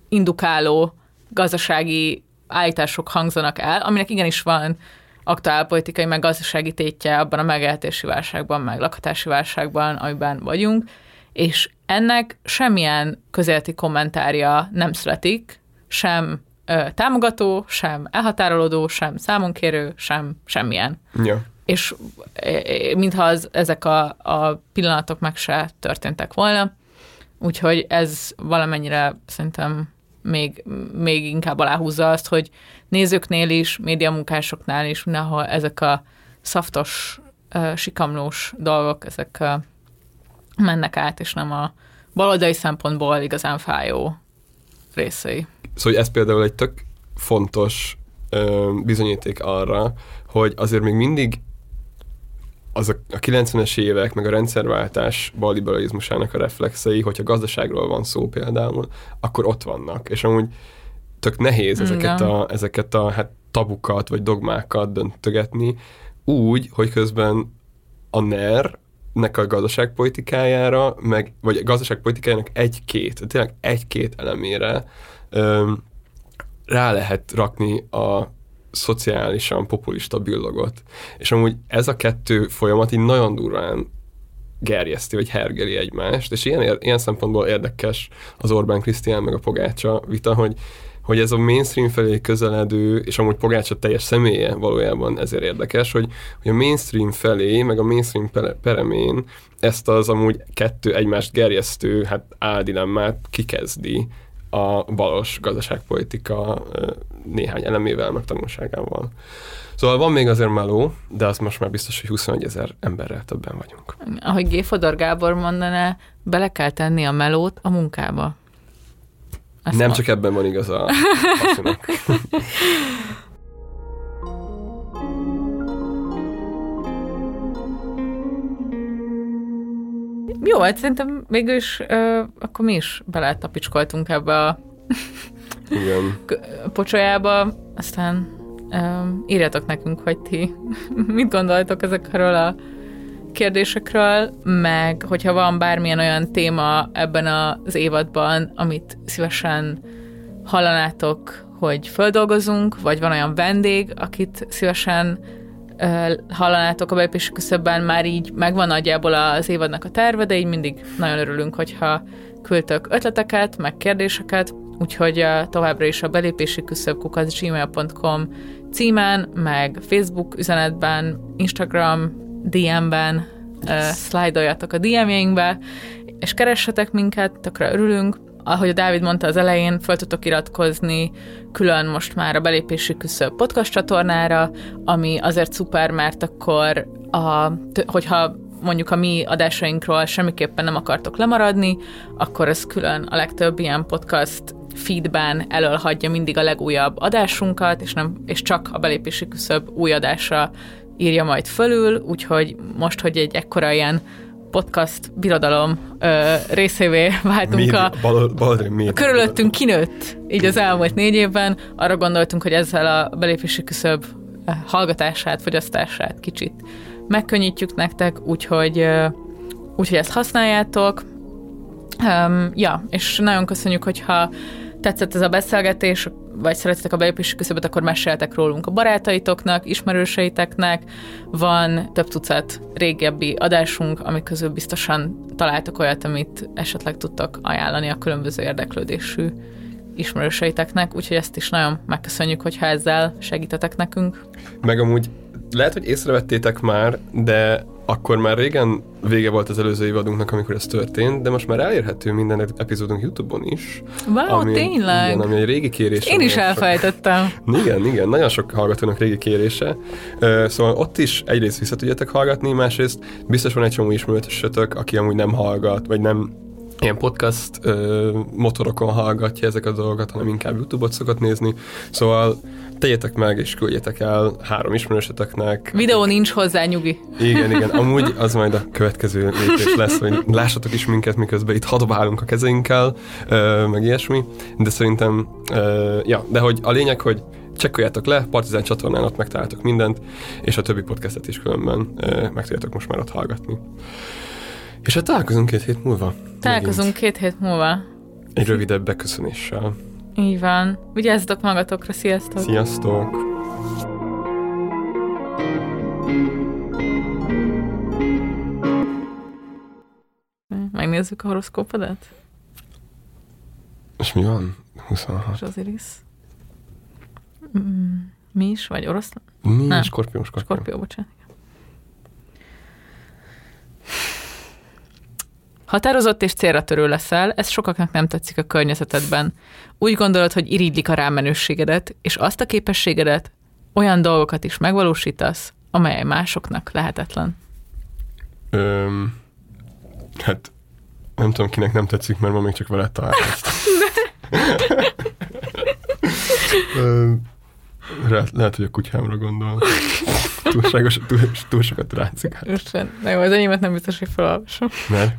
indukáló gazdasági állítások hangzanak el, aminek igenis van aktuálpolitikai, meg gazdasági tétje abban a megélhetési válságban, meg lakhatási válságban, amiben vagyunk, és ennek semmilyen közéleti kommentárja nem születik, sem ö, támogató, sem elhatárolódó, sem számonkérő, sem semmilyen. Ja. És mintha az, ezek a, a pillanatok meg se történtek volna, úgyhogy ez valamennyire szerintem még, még inkább aláhúzza azt, hogy nézőknél is, médiamunkásoknál is, mindenhol ezek a szaftos, sikamlós dolgok, ezek mennek át, és nem a baloldali szempontból igazán fájó részei. Szóval ez például egy tök fontos ö, bizonyíték arra, hogy azért még mindig az a, a 90-es évek, meg a rendszerváltás balliberalizmusának a reflexei, hogyha gazdaságról van szó például, akkor ott vannak. És amúgy tök nehéz ezeket Igen. a, ezeket a hát, tabukat vagy dogmákat döntögetni úgy, hogy közben a NER nek a gazdaságpolitikájára, meg, vagy a gazdaságpolitikájának egy-két, tényleg egy-két elemére rá lehet rakni a szociálisan populista billogot. És amúgy ez a kettő folyamat így nagyon durván gerjeszti, vagy hergeli egymást, és ilyen, ilyen szempontból érdekes az Orbán Krisztián meg a Pogácsa vita, hogy, hogy ez a mainstream felé közeledő, és amúgy Pogácsa teljes személye valójában ezért érdekes, hogy, hogy a mainstream felé, meg a mainstream pere- peremén ezt az amúgy kettő egymást gerjesztő hát áldilemmát kikezdi a balos gazdaságpolitika néhány elemével, meg tanulságával. Szóval van még azért meló, de az most már biztos, hogy 21 ezer emberrel többen vagyunk. Ahogy G. Fodor Gábor mondaná, bele kell tenni a melót a munkába. Ezt Nem mond- csak ebben van igaza Jó, hát szerintem végül is ö, akkor mi is beletapicskoltunk ebbe a Igen. pocsolyába, aztán ö, írjatok nekünk, hogy ti mit gondoltok ezekről a kérdésekről, meg hogyha van bármilyen olyan téma ebben az évadban, amit szívesen hallanátok, hogy földolgozunk, vagy van olyan vendég, akit szívesen hallanátok a belépési küszöbben, már így megvan nagyjából az évadnak a terve, de így mindig nagyon örülünk, hogyha küldtök ötleteket, meg kérdéseket, úgyhogy továbbra is a belépési küszöb gmail.com címen, meg Facebook üzenetben, Instagram DM-ben, uh, szlájdoljatok a DM-jeinkbe, és keressetek minket, tökre örülünk. Ahogy a Dávid mondta az elején, fel tudtok iratkozni külön most már a belépési küszöb podcast csatornára, ami azért szuper, mert akkor, a, hogyha mondjuk a mi adásainkról semmiképpen nem akartok lemaradni, akkor ez külön a legtöbb ilyen podcast feedben elölhagyja mindig a legújabb adásunkat, és, nem, és csak a belépési küszöb új adásra írja majd fölül, úgyhogy most, hogy egy ekkora ilyen podcast birodalom ö, részévé váltunk a, Bal, bal, média. körülöttünk kinőtt így az elmúlt négy évben, arra gondoltunk, hogy ezzel a belépési küszöb hallgatását, fogyasztását kicsit megkönnyítjük nektek, úgyhogy, úgyhogy ezt használjátok. Um, ja, és nagyon köszönjük, hogyha tetszett ez a beszélgetés, vagy szeretitek a belépési küszöböt, akkor meséltek rólunk a barátaitoknak, ismerőseiteknek. Van több tucat régebbi adásunk, amik közül biztosan találtok olyat, amit esetleg tudtok ajánlani a különböző érdeklődésű ismerőseiteknek, úgyhogy ezt is nagyon megköszönjük, hogyha ezzel segítetek nekünk. Meg amúgy lehet, hogy észrevettétek már, de akkor már régen vége volt az előző évadunknak, amikor ez történt, de most már elérhető minden epizódunk YouTube-on is. Wow, tényleg? Igen, ami egy régi kérés. Én is elfelejtettem. Igen, igen, nagyon sok hallgatónak régi kérése. Szóval ott is egyrészt vissza tudjátok hallgatni, másrészt biztos van egy csomó ismerősötök, aki amúgy nem hallgat, vagy nem ilyen podcast ö, motorokon hallgatja ezek a dolgokat, hanem inkább YouTube-ot szokott nézni. Szóval tegyetek meg és küldjetek el három ismerősötöknek. Videó nincs hozzá, nyugi. Igen, igen. Amúgy az majd a következő lépés lesz, hogy lássatok is minket, miközben itt hadobálunk a kezeinkkel, meg ilyesmi. De szerintem, ja, de hogy a lényeg, hogy csekkoljátok le, Partizán csatornán ott megtaláltok mindent, és a többi podcastet is különben meg tudjátok most már ott hallgatni. És hát találkozunk két hét múlva. Találkozunk két hét múlva. Egy rövidebb beköszönéssel. Így van. Vigyázzatok magatokra, sziasztok! Sziasztok! Megnézzük a horoszkópodat? És mi van? 26. És az Iris. Mm, mi is? Vagy oroszlán? Mi? Nem. Skorpió, skorpió. Skorpió, bocsánat. Határozott és célra törő leszel, ez sokaknak nem tetszik a környezetedben. Úgy gondolod, hogy irigylik a rámenősségedet, és azt a képességedet, olyan dolgokat is megvalósítasz, amely másoknak lehetetlen. Öm, hát nem tudom, kinek nem tetszik, mert ma még csak veled találkoztam. Öm, lehet, lehet, hogy a kutyámra gondol. Túlságos, túl, túl sokat rátszik. Isten, na jó, az enyémet nem biztos, hogy felolvasom. Mert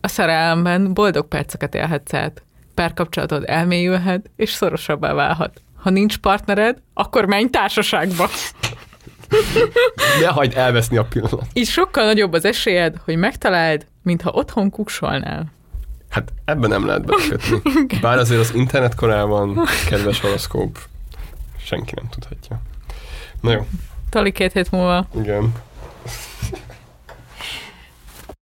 A szerelemben boldog perceket élhetsz át. Párkapcsolatod elmélyülhet, és szorosabbá válhat. Ha nincs partnered, akkor menj társaságba. ne hagyd elveszni a pillanat. Így sokkal nagyobb az esélyed, hogy megtaláld, mintha otthon kuksolnál. Hát ebben nem lehet belekötni. Bár azért az internet korában, kedves horoszkóp, senki nem tudhatja. Na jó, Tali két hét múlva. igen.